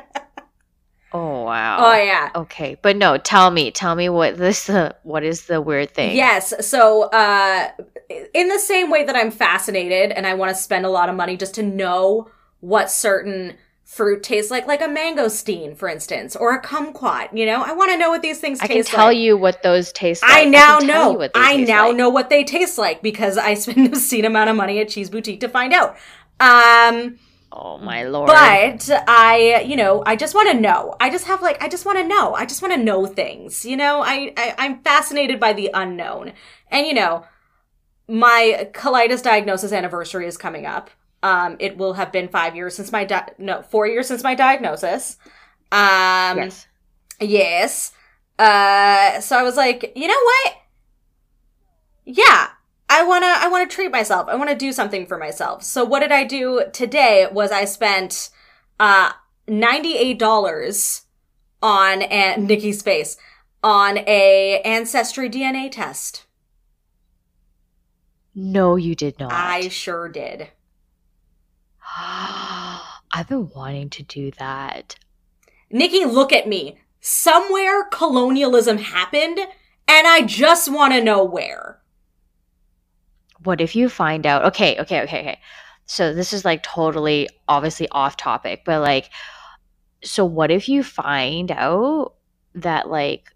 [SPEAKER 2] Oh wow.
[SPEAKER 1] oh yeah.
[SPEAKER 2] Okay, but no, tell me, tell me what this uh, what is the weird thing?
[SPEAKER 1] Yes. So, uh, in the same way that I'm fascinated and I want to spend a lot of money just to know what certain fruit tastes like, like a mangosteen, for instance, or a kumquat, you know, I want to know what these things
[SPEAKER 2] I can tell
[SPEAKER 1] like.
[SPEAKER 2] you what those taste like.
[SPEAKER 1] I now
[SPEAKER 2] tell
[SPEAKER 1] know. I now
[SPEAKER 2] like.
[SPEAKER 1] know what they taste like because I spent an obscene amount of money at Cheese Boutique to find out. Um,
[SPEAKER 2] Oh my lord.
[SPEAKER 1] but I, you know, I just want to know. I just have like, I just want to know. I just want to know things. You know, I, I I'm fascinated by the unknown, and you know, my colitis diagnosis anniversary is coming up. Um, it will have been five years since my di- no four years since my diagnosis. Um,
[SPEAKER 2] yes.
[SPEAKER 1] Yes. Uh so I was like, you know what? Yeah. I want to I want to treat myself. I want to do something for myself. So what did I do today was I spent uh $98 on and Nikki's face on a ancestry DNA test.
[SPEAKER 2] No, you did not.
[SPEAKER 1] I sure did.
[SPEAKER 2] I've been wanting to do that.
[SPEAKER 1] Nikki, look at me. Somewhere colonialism happened and I just want to know where.
[SPEAKER 2] What if you find out? Okay, okay, okay, okay. So this is like totally obviously off topic, but like, so what if you find out that like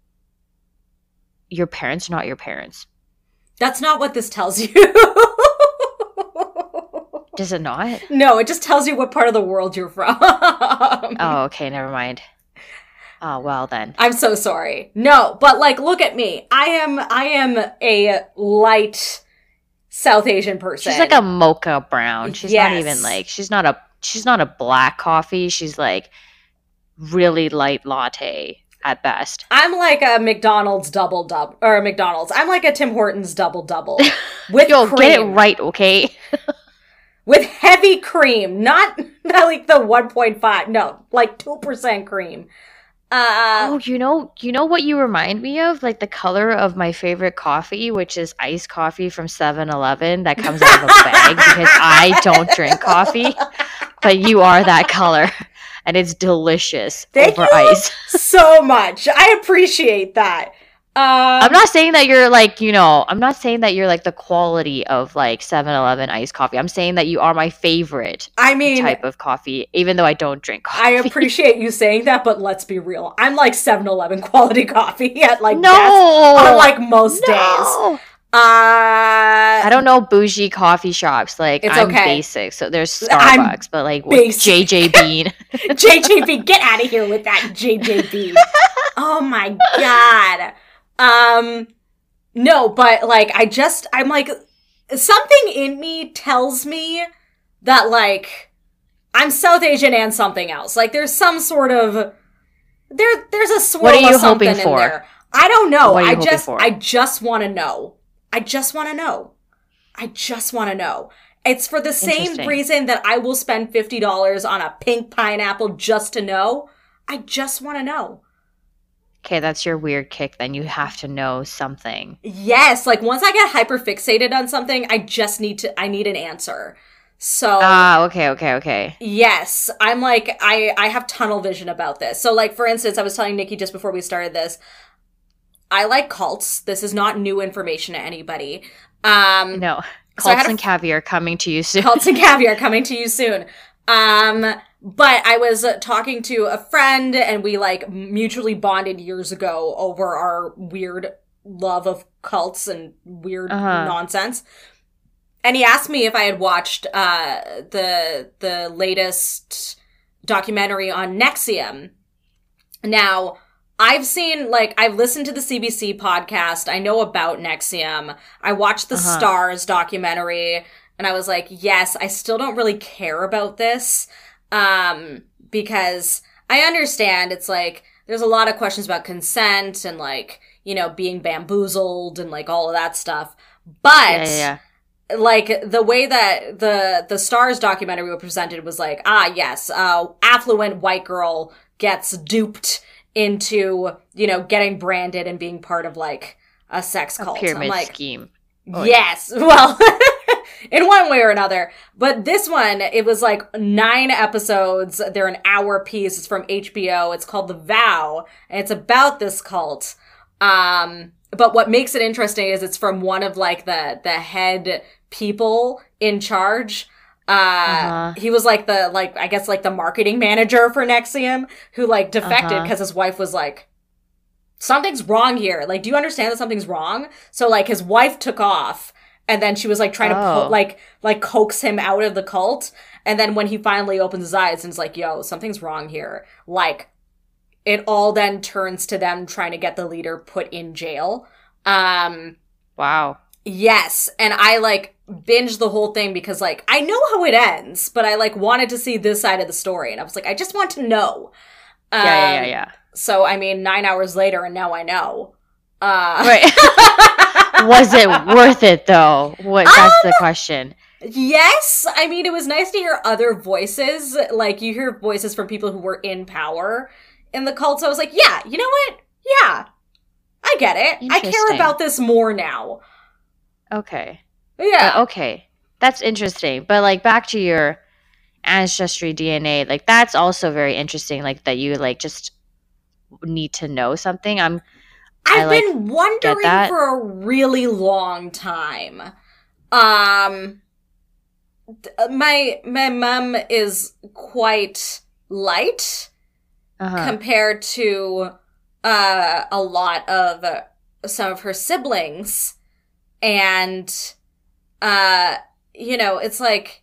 [SPEAKER 2] your parents are not your parents?
[SPEAKER 1] That's not what this tells you.
[SPEAKER 2] Does it not?
[SPEAKER 1] no, it just tells you what part of the world you're from.
[SPEAKER 2] Oh, okay, never mind. Oh, well then.
[SPEAKER 1] I'm so sorry. No, but like look at me. I am I am a light South Asian person.
[SPEAKER 2] She's like a mocha brown. She's not even like she's not a she's not a black coffee. She's like really light latte at best.
[SPEAKER 1] I'm like a McDonald's double double or a McDonald's. I'm like a Tim Hortons double double with
[SPEAKER 2] Yo,
[SPEAKER 1] cream.
[SPEAKER 2] get it right, okay?
[SPEAKER 1] with heavy cream, not, not like the 1.5. No, like 2% cream. Uh,
[SPEAKER 2] oh, you know, you know what you remind me of? Like the color of my favorite coffee, which is iced coffee from 7-Eleven that comes out of a bag because I don't drink coffee, but you are that color. And it's delicious
[SPEAKER 1] Thank
[SPEAKER 2] over
[SPEAKER 1] you.
[SPEAKER 2] ice.
[SPEAKER 1] so much. I appreciate that. Um,
[SPEAKER 2] I'm not saying that you're like, you know, I'm not saying that you're like the quality of like 7-Eleven iced coffee. I'm saying that you are my favorite
[SPEAKER 1] I mean,
[SPEAKER 2] type of coffee, even though I don't drink coffee.
[SPEAKER 1] I appreciate you saying that, but let's be real. I'm like 7 Eleven quality coffee at like
[SPEAKER 2] no,
[SPEAKER 1] best on like most days.
[SPEAKER 2] no.
[SPEAKER 1] Uh,
[SPEAKER 2] I don't know bougie coffee shops. Like I'm
[SPEAKER 1] okay.
[SPEAKER 2] basic, so there's
[SPEAKER 1] I'm
[SPEAKER 2] Starbucks, but like
[SPEAKER 1] basic.
[SPEAKER 2] JJ Bean.
[SPEAKER 1] JJB, get out of here with that JJB. oh my god. Um no, but like I just I'm like something in me tells me that like I'm South Asian and something else. Like there's some sort of there there's a swirl
[SPEAKER 2] What are you
[SPEAKER 1] of something
[SPEAKER 2] hoping
[SPEAKER 1] in there. I don't know.
[SPEAKER 2] What are you
[SPEAKER 1] I just? I just want to know. I just want to know. I just want to know. It's for the same reason that I will spend $50 on a pink pineapple just to know. I just want to know.
[SPEAKER 2] Okay, that's your weird kick. Then you have to know something.
[SPEAKER 1] Yes, like once I get hyper fixated on something, I just need to I need an answer. So
[SPEAKER 2] Ah, okay, okay, okay.
[SPEAKER 1] Yes, I'm like I I have tunnel vision about this. So like for instance, I was telling Nikki just before we started this, I like cults. This is not new information to anybody. Um
[SPEAKER 2] No.
[SPEAKER 1] So
[SPEAKER 2] Cults
[SPEAKER 1] a-
[SPEAKER 2] and caviar coming to you soon.
[SPEAKER 1] cults and caviar coming to you soon. Um but I was uh, talking to a friend and we like mutually bonded years ago over our weird love of cults and weird
[SPEAKER 2] Uh-huh.
[SPEAKER 1] nonsense. And he asked me if I had watched uh the the latest documentary on NXIVM. Now, I've seen like I've listened to the CBC podcast. I know about NXIVM. I watched the
[SPEAKER 2] Uh-huh.
[SPEAKER 1] Starz documentary and I was like, "Yes, I still don't really care about this." Um because I understand it's like there's a lot of questions about consent and like, you know, being bamboozled and like all of that stuff. But
[SPEAKER 2] yeah, yeah, yeah.
[SPEAKER 1] like the way that the the Starz documentary was presented was like ah yes uh affluent white girl gets duped into you know getting branded and being part of like a sex
[SPEAKER 2] A
[SPEAKER 1] cult
[SPEAKER 2] pyramid
[SPEAKER 1] i'm like
[SPEAKER 2] scheme. Oh,
[SPEAKER 1] yes well in one way or another. But this one it was like nine episodes. They're an hour piece. It's from hbo it's called the vow and it's about this cult. Um but what makes it interesting is it's from one of like the the head people in charge. Uh
[SPEAKER 2] Uh-huh.
[SPEAKER 1] he was like the like i guess like the marketing manager for NXIVM who like defected
[SPEAKER 2] Uh-huh.
[SPEAKER 1] because his wife was like something's wrong here. Like do you understand that something's wrong? So like his wife took off and then she was like trying to
[SPEAKER 2] Oh.
[SPEAKER 1] po- like like coax him out of the cult and then when he finally opens his eyes and is like yo something's wrong here like it all then turns to them trying to get the leader put in jail um
[SPEAKER 2] Wow.
[SPEAKER 1] Yes, and I like binge the whole thing because like I know how it ends, but I like wanted to see this side of the story, and I was like, I just want to know.
[SPEAKER 2] Yeah, yeah,
[SPEAKER 1] Um,
[SPEAKER 2] yeah, yeah.
[SPEAKER 1] So I mean, nine hours later, and now I know. Uh,
[SPEAKER 2] Right. Was it worth it though? What that's the question.
[SPEAKER 1] yes, I mean it was nice to hear other voices. Like you hear voices from people who were in power in the cult. So I was like, yeah, you know what? Yeah, I get it. I care about this more now.
[SPEAKER 2] Okay.
[SPEAKER 1] Yeah.
[SPEAKER 2] Uh, okay. That's interesting. But like back to your ancestry DNA, like that's also very interesting. Like that you like just need to know something. I'm I,
[SPEAKER 1] I've
[SPEAKER 2] like,
[SPEAKER 1] been wondering for a really long time. Um my my mom is quite light
[SPEAKER 2] uh-huh.
[SPEAKER 1] compared to uh a lot of uh, some of her siblings and uh you know, it's like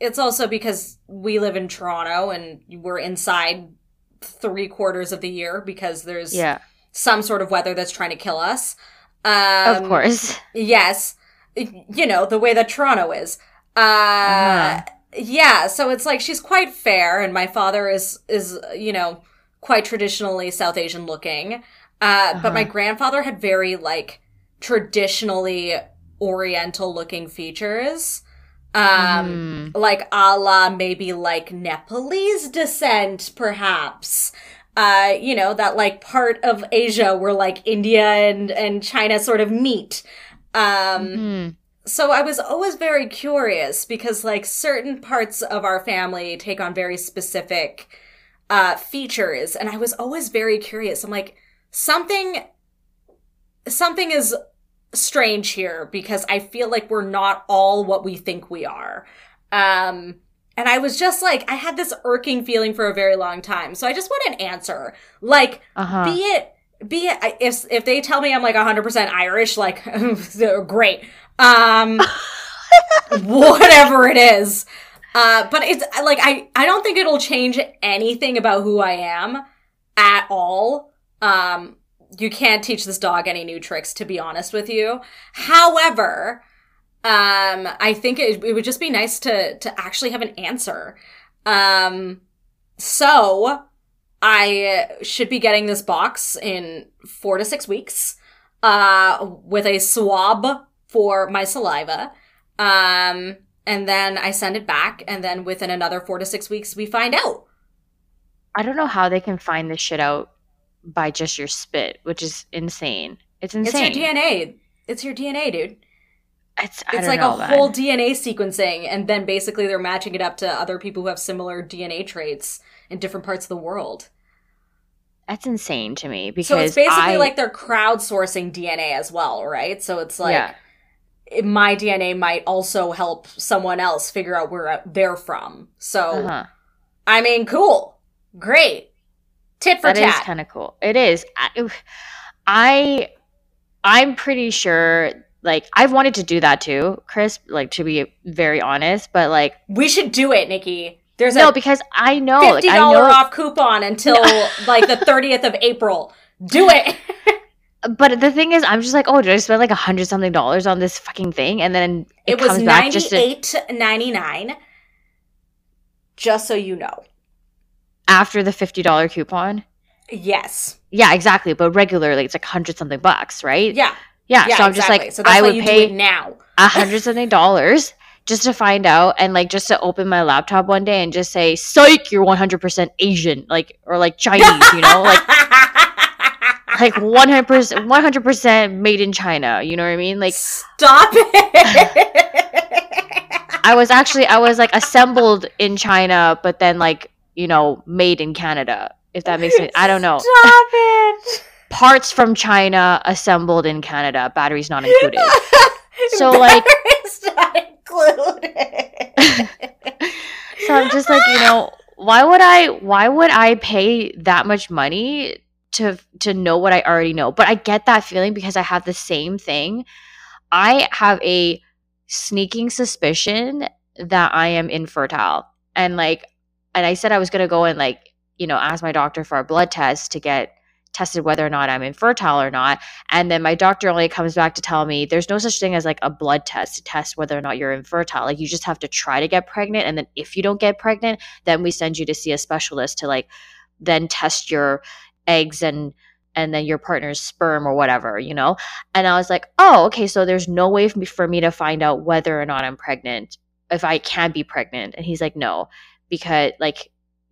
[SPEAKER 1] it's also because we live in Toronto and we're inside 3 quarters of the year because there's
[SPEAKER 2] yeah.
[SPEAKER 1] Some sort of weather that's trying to kill us. Um,
[SPEAKER 2] of course.
[SPEAKER 1] Yes. You know, the way that Toronto is. Uh,
[SPEAKER 2] Uh-huh.
[SPEAKER 1] yeah, so it's like she's quite fair and my father is is, you know, quite traditionally South Asian looking. Uh, but my
[SPEAKER 2] Uh-huh.
[SPEAKER 1] grandfather had very like traditionally oriental looking features. Um
[SPEAKER 2] Mm.
[SPEAKER 1] like a la maybe like Nepalese descent, perhaps. Uh, you know, that like part of Asia where like India and, and China sort of meet. Um,
[SPEAKER 2] Mhm.
[SPEAKER 1] so I was always very curious because like certain parts of our family take on very specific uh features and I was always very curious. I'm like something something is strange here because I feel like we're not all what we think we are. Um and I was just like I had this irking feeling for a very long time. So I just want an answer. Like
[SPEAKER 2] Uh-huh.
[SPEAKER 1] be it be it if if they tell me I'm like 100% Irish like great. Um whatever it is. Uh but it's like I I don't think it'll change anything about who I am at all. Um you can't teach this dog any new tricks to be honest with you. However, um I think it, it would just be nice to to actually have an answer. Um so I should be getting this box in 4 to 6 weeks uh with a swab for my saliva. Um and then I send it back and then within another 4 to 6 weeks we find out.
[SPEAKER 2] I don't know how they can find this shit out by just your spit, which is insane. It's insane.
[SPEAKER 1] It's your DNA. It's your DNA, dude.
[SPEAKER 2] It's,
[SPEAKER 1] It's like
[SPEAKER 2] know,
[SPEAKER 1] a
[SPEAKER 2] man.
[SPEAKER 1] whole DNA sequencing, and then basically they're matching it up to other people who have similar DNA traits in different parts of the world.
[SPEAKER 2] That's insane to me because
[SPEAKER 1] So it's basically
[SPEAKER 2] I-
[SPEAKER 1] like they're crowdsourcing DNA as well, right? So it's like
[SPEAKER 2] yeah,
[SPEAKER 1] my DNA might also help someone else figure out where they're from. So
[SPEAKER 2] uh-huh.
[SPEAKER 1] I mean, cool, great, tit for
[SPEAKER 2] that is
[SPEAKER 1] tat.
[SPEAKER 2] kind of cool. It is. I, I, I'm pretty sure. Like I've wanted to do that too, Kris. Like to be very honest, but like
[SPEAKER 1] we should do it, Nikki. There's
[SPEAKER 2] no,
[SPEAKER 1] a
[SPEAKER 2] because I know,
[SPEAKER 1] fifty dollar
[SPEAKER 2] know,
[SPEAKER 1] off coupon until like the thirtieth of April. Do it.
[SPEAKER 2] but the thing is, I'm just like, oh, did I spend like a hundred something dollars on this fucking thing, and then it,
[SPEAKER 1] It was
[SPEAKER 2] back just to,
[SPEAKER 1] eight ninety nine. Just so you know.
[SPEAKER 2] after the fifty dollar coupon.
[SPEAKER 1] Yes.
[SPEAKER 2] Yeah, exactly. But regularly, it's like hundred something bucks, right?
[SPEAKER 1] Yeah.
[SPEAKER 2] Yeah.
[SPEAKER 1] Yeah.
[SPEAKER 2] so I'm just like,
[SPEAKER 1] so that's
[SPEAKER 2] I would pay
[SPEAKER 1] now.
[SPEAKER 2] a hundred something dollars just to find out and like just to open my laptop one day and just say psych you're 100% asian like or like chinese you know like like 100% 100% made in china you know what i mean like
[SPEAKER 1] Stop it.
[SPEAKER 2] i was actually i was like assembled in china but then like you know made in canada if that makes sense i don't know
[SPEAKER 1] Stop it.
[SPEAKER 2] Parts from china assembled in canada batteries not included. So, like-
[SPEAKER 1] Batteries not included.
[SPEAKER 2] so i'm just like you know why would i why would i pay that much money to to know what i already know? But i get that feeling because i have the same thing. I have a sneaking suspicion that i am infertile. And like and i said i was going to go and like you know ask my doctor for a blood test to get tested whether or not i'm infertile or not. And then my doctor only comes back to tell me there's no such thing as like a blood test to test whether or not you're infertile. Like you just have to try to get pregnant and then if you don't get pregnant then we send you to see a specialist to like then test your eggs and and then your partner's sperm or whatever you know? And i was like oh okay so there's no way for me, for me to find out whether or not i'm pregnant if i can be pregnant. And he's like no because like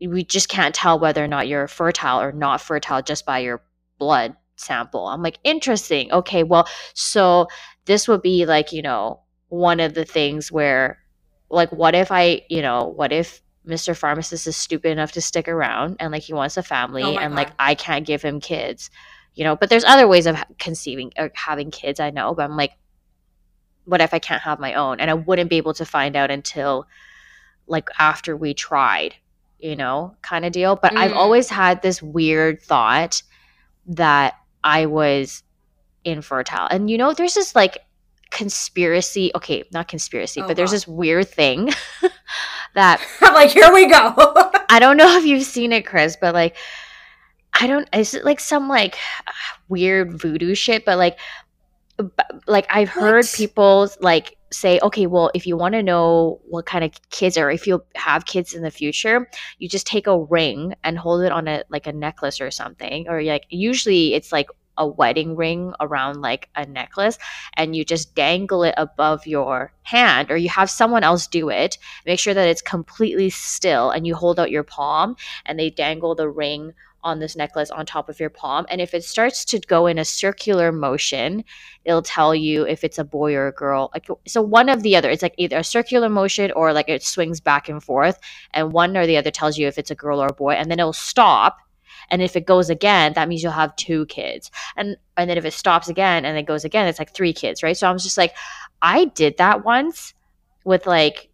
[SPEAKER 2] we just can't tell whether or not you're fertile or not fertile just by your blood sample i'm like interesting okay well so this would be like you know one of the things where like what if i you know what if Mr. Pharmacist is stupid enough to stick around and like he wants a family
[SPEAKER 1] Oh
[SPEAKER 2] and like I can't give him kids, you know. But there's other ways of conceiving or having kids, I know. But I'm like, what if I can't have my own? And I wouldn't be able to find out until like after we tried, you know, kind of deal. But I've
[SPEAKER 1] Mm.
[SPEAKER 2] always had this weird thought that I was infertile. And you know, there's this like conspiracy, okay, not conspiracy,
[SPEAKER 1] Oh,
[SPEAKER 2] but there's this weird thing that
[SPEAKER 1] I'm like, here we go.
[SPEAKER 2] I don't know if you've seen it, Kris, but like, I don't. Is it like some like weird voodoo shit? But like, b- like I've heard
[SPEAKER 1] What?
[SPEAKER 2] people like say, okay, well, if you want to know what kind of kids or if you'll have kids in the future, you just take a ring and hold it on a like a necklace or something, or like usually it's like a wedding ring around like a necklace and you just dangle it above your hand or you have someone else do it make sure that it's completely still and you hold out your palm and they dangle the ring on this necklace on top of your palm and if it starts to go in a circular motion it'll tell you if it's a boy or a girl. Like so one of the other it's like either a circular motion or like it swings back and forth and one or the other tells you if it's a girl or a boy and then it'll stop and if it goes again that means you'll have two kids. And and then if it stops again and it goes again it's like three kids right? So i was just like i did that once with like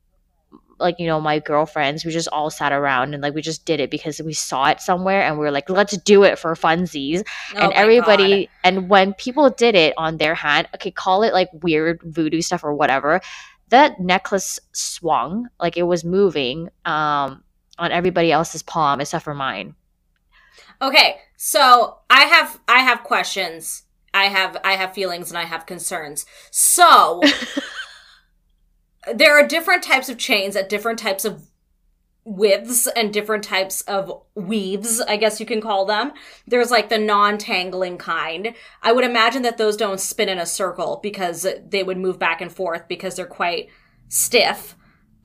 [SPEAKER 2] like you know my girlfriends we just all sat around and like we just did it because we saw it somewhere and we were like let's do it for funsies
[SPEAKER 1] Oh
[SPEAKER 2] and everybody
[SPEAKER 1] God.
[SPEAKER 2] and when people did it on their hand okay call it like weird voodoo stuff or whatever that necklace swung like it was moving um on everybody else's palm except for mine
[SPEAKER 1] Okay, so I have I have questions. I have I have feelings and I have concerns. So there are different types of chains at different types of widths and different types of weaves, I guess you can call them. There's like the non-tangling kind. I would imagine that those don't spin in a circle because they would move back and forth because they're quite stiff.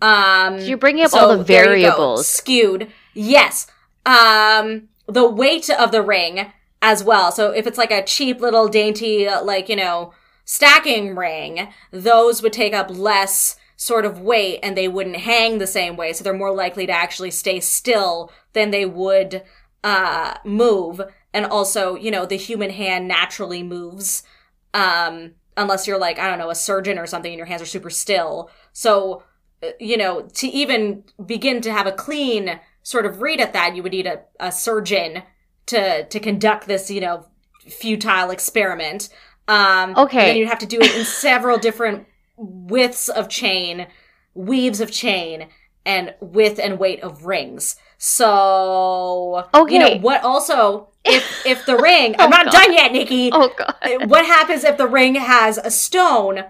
[SPEAKER 1] Um
[SPEAKER 2] you're bringing up
[SPEAKER 1] so
[SPEAKER 2] all the
[SPEAKER 1] there you go.
[SPEAKER 2] variables
[SPEAKER 1] skewed. Yes. Um, the weight of the ring as well. So if it's like a cheap little dainty, like you know, stacking ring, those would take up less sort of weight and they wouldn't hang the same way. So they're more likely to actually stay still than they would uh, move. And also, you know, the human hand naturally moves. Um, unless you're like, I don't know, a surgeon or something and your hands are super still. So, uh, you know, to even begin to have a clean sort of read at that, you would need a, a surgeon to, to conduct this, you know, futile experiment. Um,
[SPEAKER 2] Okay.
[SPEAKER 1] And then you'd have to do it in several different widths of chain, weaves of chain, and width and weight of rings. So, you know,
[SPEAKER 2] Okay.
[SPEAKER 1] what also, if, if the ring,
[SPEAKER 2] Oh,
[SPEAKER 1] I'm not
[SPEAKER 2] God.
[SPEAKER 1] done yet, Nikki
[SPEAKER 2] Oh god.
[SPEAKER 1] Uh, what happens if the ring has a stone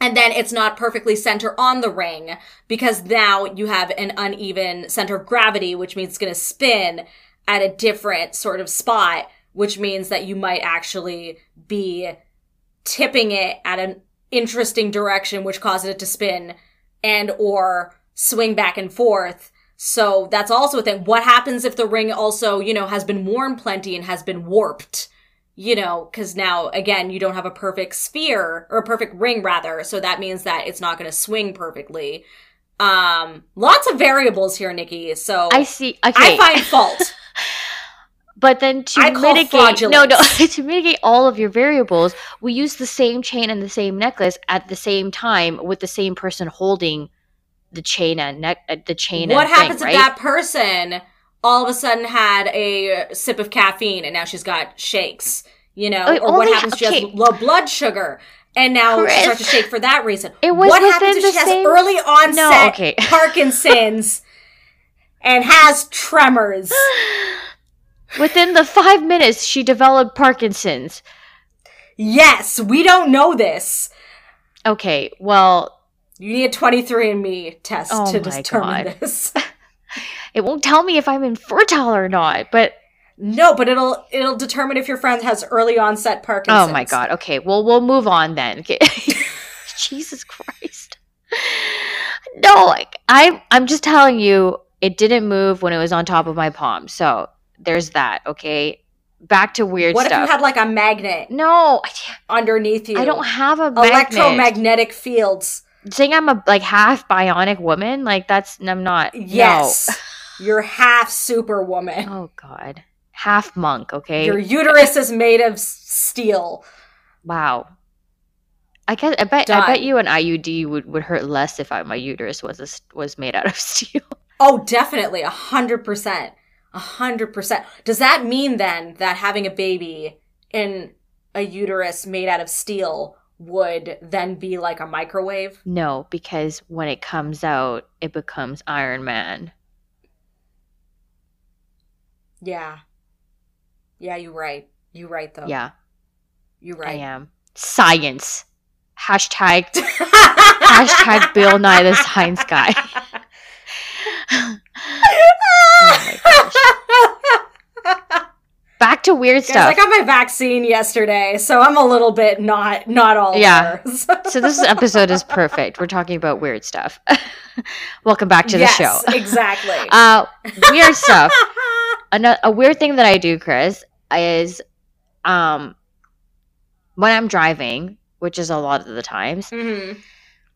[SPEAKER 1] and then it's not perfectly center on the ring because now you have an uneven center of gravity, which means it's going to spin at a different sort of spot, which means that you might actually be tipping it at an interesting direction, which causes it to spin and or swing back and forth. So that's also a thing. What happens if the ring also, you know, has been worn plenty and has been warped? you know, because now again, you don't have a perfect sphere or a perfect ring rather. So that means that it's not going to swing perfectly. Um, lots of variables here, Nikki. So
[SPEAKER 2] I see. Okay.
[SPEAKER 1] I find fault.
[SPEAKER 2] But then to mitigate no no to mitigate all of your variables, we use the same chain and the same necklace at the same time with the same person holding the chain and neck uh, the chain
[SPEAKER 1] what happens
[SPEAKER 2] thing,
[SPEAKER 1] if
[SPEAKER 2] right?
[SPEAKER 1] that person all of a sudden had a sip of caffeine and now she's got shakes? You know,
[SPEAKER 2] Okay,
[SPEAKER 1] or what happens if she has low blood sugar and now
[SPEAKER 2] Kris.
[SPEAKER 1] she starts to shake for that reason?
[SPEAKER 2] It was
[SPEAKER 1] what happens if she
[SPEAKER 2] same-
[SPEAKER 1] has early onset
[SPEAKER 2] No, okay.
[SPEAKER 1] Parkinson's and has tremors?
[SPEAKER 2] Within the five minutes, she developed Parkinson's.
[SPEAKER 1] Yes, we don't know this.
[SPEAKER 2] Okay, well,
[SPEAKER 1] You need a 23andMe test
[SPEAKER 2] Oh
[SPEAKER 1] to determine
[SPEAKER 2] God.
[SPEAKER 1] this.
[SPEAKER 2] it won't tell me if I'm infertile or not. But
[SPEAKER 1] no, but it'll it'll determine if your friend has early onset Parkinson's.
[SPEAKER 2] oh my god. Okay, well, we'll move on then. Jesus Christ. No, like I, I'm just telling you, it didn't move when it was on top of my palm. So there's that. Okay, back to weird
[SPEAKER 1] What if you had like a magnet
[SPEAKER 2] no, I,
[SPEAKER 1] underneath you?
[SPEAKER 2] I don't have a magnet.
[SPEAKER 1] electromagnetic fields.
[SPEAKER 2] Saying I'm a like half bionic woman, like that's I'm not. no.
[SPEAKER 1] Yes, you're half superwoman.
[SPEAKER 2] Oh God. Half monk, okay?
[SPEAKER 1] Your uterus is made of steel.
[SPEAKER 2] wow. I guess I bet I bet you an IUD would, would hurt less if I, my uterus was a, was made out of steel.
[SPEAKER 1] Oh, definitely, a hundred percent, a hundred percent. Does that mean then that having a baby in a uterus made out of steel would then be like a microwave?
[SPEAKER 2] No, because when it comes out, it becomes Iron Man.
[SPEAKER 1] Yeah, yeah, you're right. You're right, though.
[SPEAKER 2] Yeah,
[SPEAKER 1] you're right.
[SPEAKER 2] I am. Science. Hashtag hashtag Bill Nye the Science Guy. oh. Back to weird
[SPEAKER 1] Guys,
[SPEAKER 2] stuff.
[SPEAKER 1] I got my vaccine yesterday, so I'm a little bit not not all
[SPEAKER 2] Yeah. so this episode is perfect. We're talking about weird stuff. Welcome back to the
[SPEAKER 1] yes,
[SPEAKER 2] show.
[SPEAKER 1] exactly.
[SPEAKER 2] Uh, weird stuff. Ano- a weird thing that I do, Kris, is um, when I'm driving, which is a lot of the times,
[SPEAKER 1] Mhm.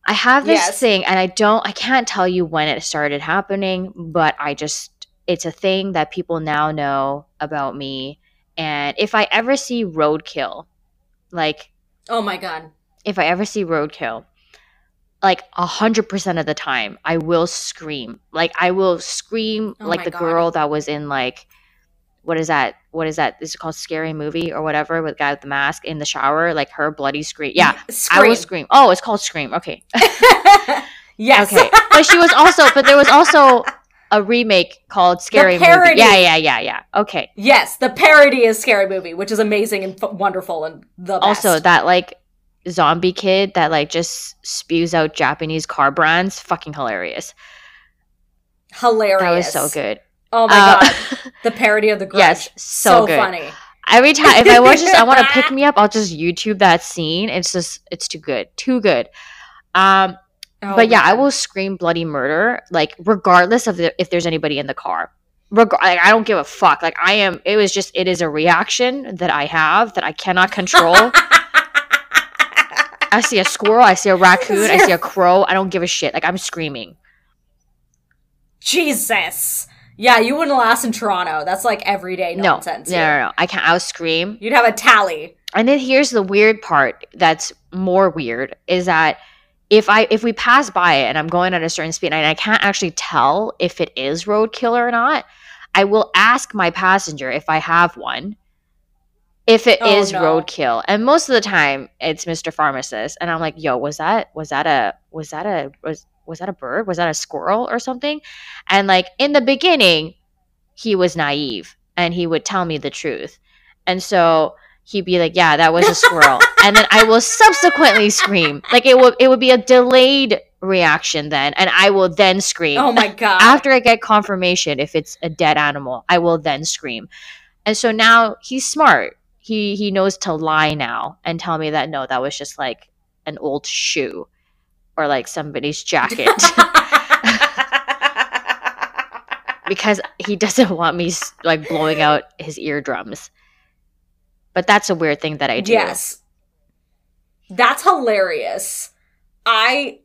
[SPEAKER 2] I have this
[SPEAKER 1] Yes.
[SPEAKER 2] thing, and I don't, I can't tell you when it started happening, but I just, it's a thing that people now know about me. And if I ever see roadkill, like
[SPEAKER 1] Oh my god.
[SPEAKER 2] if I ever see roadkill, like a hundred percent of the time, I will scream. Like I will scream
[SPEAKER 1] Oh
[SPEAKER 2] like the
[SPEAKER 1] God.
[SPEAKER 2] girl that was in like what is that? What is that? Is it called Scary Movie or whatever with the guy with the mask in the shower? Like her bloody scream. Yeah, I
[SPEAKER 1] Scream.
[SPEAKER 2] will scream. Oh, it's called Scream. Okay,
[SPEAKER 1] yes.
[SPEAKER 2] okay. but she was also, but there was also a remake called Scary Movie. Yeah, yeah, yeah, yeah. Okay.
[SPEAKER 1] yes, the parody is Scary Movie, which is amazing and f- wonderful and the best.
[SPEAKER 2] Also, that like zombie kid that like just spews out Japanese car brands, fucking hilarious.
[SPEAKER 1] hilarious.
[SPEAKER 2] That was so good.
[SPEAKER 1] Oh my
[SPEAKER 2] Uh,
[SPEAKER 1] god. The parody of the Grudge.
[SPEAKER 2] yes, so, good.
[SPEAKER 1] funny.
[SPEAKER 2] Every time if I watch this, I want to pick me up. I'll just YouTube that scene. It's just it's too good, too good. Um,
[SPEAKER 1] Oh,
[SPEAKER 2] but yeah, I will scream bloody murder, like regardless of the, if there's anybody in the car. Reg- like, I don't give a fuck. Like I am. It was just it is a reaction that I have that I cannot control. I see a squirrel, I see a raccoon, I see a crow. I don't give a shit. Like I'm screaming.
[SPEAKER 1] Jesus. Yeah, you wouldn't last in Toronto. That's like everyday
[SPEAKER 2] No,
[SPEAKER 1] nonsense.
[SPEAKER 2] no, no, no. I can't. I'll scream.
[SPEAKER 1] You'd have a tally.
[SPEAKER 2] And then here's the weird part. That's more weird is that if I if we pass by it and I'm going at a certain speed and I can't actually tell if it is roadkill or not, I will ask my passenger if I have one. If it oh, is
[SPEAKER 1] Oh, no.
[SPEAKER 2] roadkill, and most of the time it's Mr. Pharmacist, and I'm like, "Yo, was that was that a was that a was was that a bird? Was that a squirrel or something?" And like in the beginning, he was naive and he would tell me the truth, and so he'd be like, "Yeah, that was a squirrel," and then I will subsequently scream. Like it would it would be a delayed reaction then, and I will then scream
[SPEAKER 1] Oh my god.
[SPEAKER 2] after I get confirmation if it's a dead animal, I will then scream. And so now he's smart. He he knows to lie now and tell me that no, that was just like an old shoe or like somebody's jacket because he doesn't want me like blowing out his eardrums. But that's a weird thing that I do.
[SPEAKER 1] Yes. That's hilarious. I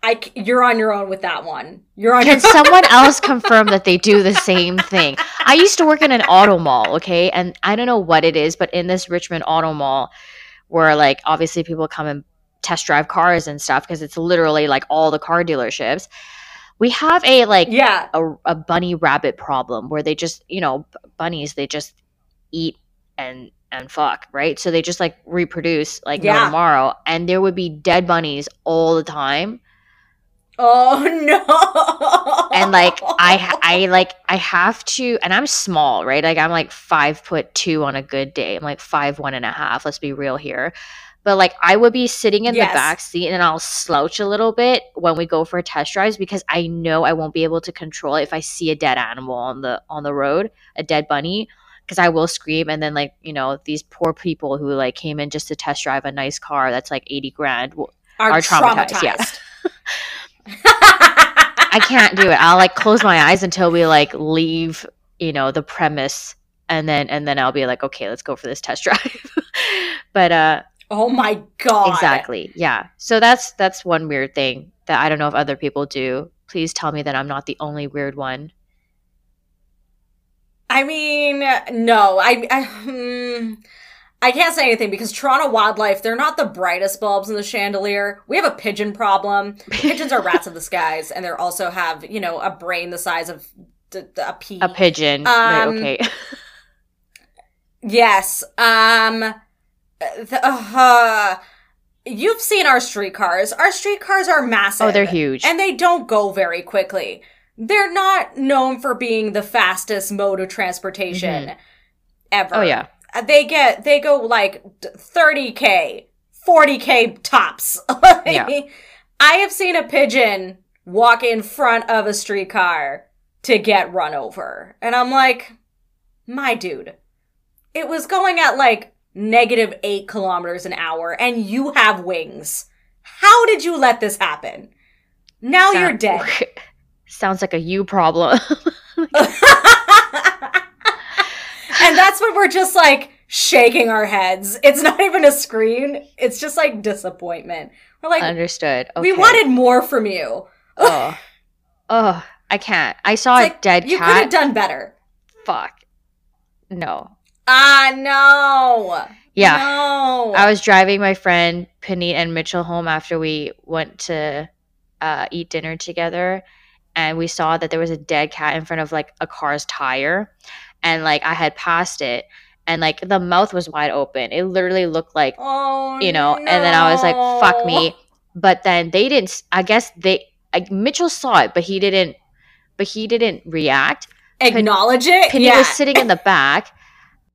[SPEAKER 1] I, you're on your own with that one. You're on
[SPEAKER 2] Can someone else confirm that they do the same thing? I used to work in an auto mall, okay? And I don't know what it is, but in this Richmond auto mall, where like obviously people come and test drive cars and stuff, because it's literally like all the car dealerships, we have a like
[SPEAKER 1] Yeah.
[SPEAKER 2] a, a bunny rabbit problem where they just, you know, b- bunnies, they just eat and and fuck, right? So they just like reproduce like no
[SPEAKER 1] Yeah.
[SPEAKER 2] tomorrow. And there would be dead bunnies all the time
[SPEAKER 1] Oh no.
[SPEAKER 2] and like I I like I have to and I'm small right like I'm like five foot two on a good day I'm like five one and a half let's be real here but like I would be sitting in
[SPEAKER 1] Yes.
[SPEAKER 2] the back seat and I'll slouch a little bit when we go for test drives because I know I won't be able to control it if I see a dead animal on the on the road a dead bunny because I will scream and then like you know these poor people who like came in just to test drive a nice car that's like 80 grand
[SPEAKER 1] are,
[SPEAKER 2] are traumatized,
[SPEAKER 1] traumatized.
[SPEAKER 2] yeah. I can't do it. I'll like close my eyes until we like leave, you know, the premise and then and then I'll be like, okay, let's go for this test drive. but uh
[SPEAKER 1] oh my god.
[SPEAKER 2] exactly. Yeah. So that's that's one weird thing that I don't know if other people do. Please tell me that I'm not the only weird one.
[SPEAKER 1] I mean, no. I I, hmm, I can't say anything because Toronto wildlife, they're not the brightest bulbs in the chandelier. We have a pigeon problem. Pigeons are rats of the skies and they also have, you know, a brain the size of d- d- a pea.
[SPEAKER 2] A pigeon. Right,
[SPEAKER 1] Um,
[SPEAKER 2] okay.
[SPEAKER 1] Yes. Um the, uh, you've seen our streetcars. Our streetcars are massive.
[SPEAKER 2] oh, they're huge.
[SPEAKER 1] And they don't go very quickly. They're not known for being the fastest mode of transportation ever.
[SPEAKER 2] oh yeah.
[SPEAKER 1] Uh, They get they go like 30k, 40k tops.
[SPEAKER 2] Yeah.
[SPEAKER 1] I have seen a pigeon walk in front of a streetcar to get run over. And I'm like, my dude, it was going at like negative eight kilometers an hour and you have wings. How did you let this happen? Now
[SPEAKER 2] Sound-
[SPEAKER 1] you're dead.
[SPEAKER 2] Sounds like a you problem.
[SPEAKER 1] and that's when we're just like shaking our heads. It's not even a screen. It's just like disappointment. We're like,
[SPEAKER 2] Understood. Okay.
[SPEAKER 1] we wanted more from you.
[SPEAKER 2] Oh. oh, I can't. I saw
[SPEAKER 1] It's
[SPEAKER 2] a
[SPEAKER 1] like,
[SPEAKER 2] dead cat.
[SPEAKER 1] you could have done better.
[SPEAKER 2] Fuck. No.
[SPEAKER 1] Ah, no.
[SPEAKER 2] Yeah.
[SPEAKER 1] No.
[SPEAKER 2] I was driving my friend Panit and Mitchell home after we went to uh, eat dinner together, and we saw that there was a dead cat in front of like a car's tire, and like I had passed it, and like the mouth was wide open. It literally looked like
[SPEAKER 1] oh,
[SPEAKER 2] you know, and then I was like, "Fuck me!" But then they didn't. I guess they. I, Mitchell saw it, but he didn't. But he didn't react.
[SPEAKER 1] Acknowledge it.
[SPEAKER 2] Penny
[SPEAKER 1] yeah.
[SPEAKER 2] was sitting in the back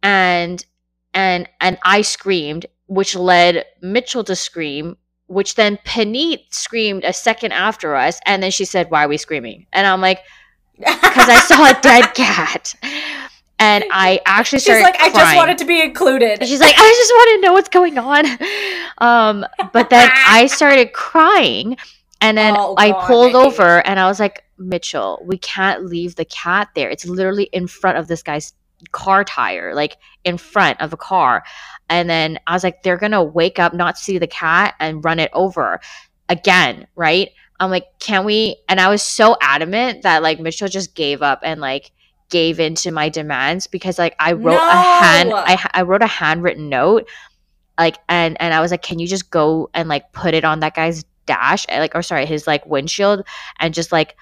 [SPEAKER 2] and and and I screamed, which led Mitchell to scream, which then Panit screamed a second after us, and then she said, Why are we screaming? And I'm like, Because I saw a dead cat. And I actually
[SPEAKER 1] She's like, I just wanted to be included.
[SPEAKER 2] And she's like, I just want to know what's going on. Um, but then I started crying, and then
[SPEAKER 1] Oh,
[SPEAKER 2] I
[SPEAKER 1] God,
[SPEAKER 2] pulled over, and I was like, Mitchell, we can't leave the cat there. It's literally in front of this guy's car tire, like in front of a car. And then I was like, they're gonna wake up, not see the cat, and run it over again, right? I'm like, can we? And I was so adamant that like Mitchell just gave up and like gave into my demands because like I wrote a hand, I I wrote a handwritten note, like and and I was like, can you just go and like put it on that guy's dash, eh, like or sorry, his like windshield, and just like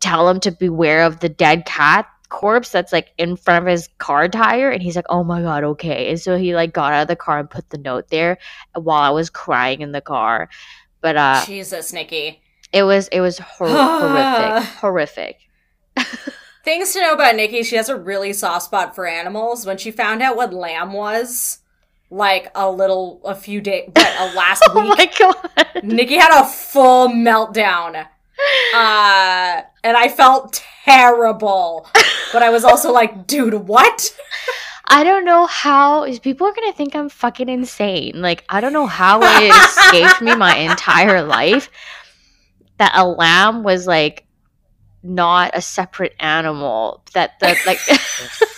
[SPEAKER 2] tell him to beware of the dead cat corpse that's like in front of his car tire and he's like oh my god okay and so he like got out of the car and put the note there while i was crying in the car but uh
[SPEAKER 1] Jesus, Nikki.
[SPEAKER 2] it was it was hor- horrific horrific
[SPEAKER 1] Things to know about Nikki, she has a really soft spot for animals. When she found out what lamb was, like a little, a few days, but a last
[SPEAKER 2] oh
[SPEAKER 1] week,
[SPEAKER 2] my god
[SPEAKER 1] Nikki had a full meltdown. Uh, and I felt terrible. But I was also like, dude, what?
[SPEAKER 2] i don't know how is people are gonna think i'm fucking insane like i don't know how it escaped me my entire life that a lamb was like not a separate animal that the like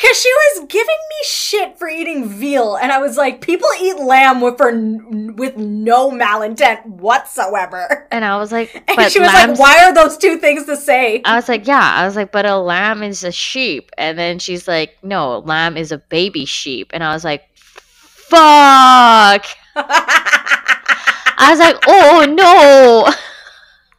[SPEAKER 1] Because she was giving me shit for eating veal. And I was like, people eat lamb with, for, with no malintent whatsoever.
[SPEAKER 2] and i was like
[SPEAKER 1] And she was
[SPEAKER 2] lambs
[SPEAKER 1] like, why are those two things the same?
[SPEAKER 2] I was like, yeah. I was like, but a lamb is a sheep. And then she's like, no, lamb is a baby sheep. And I was like, fuck. I was like, oh no.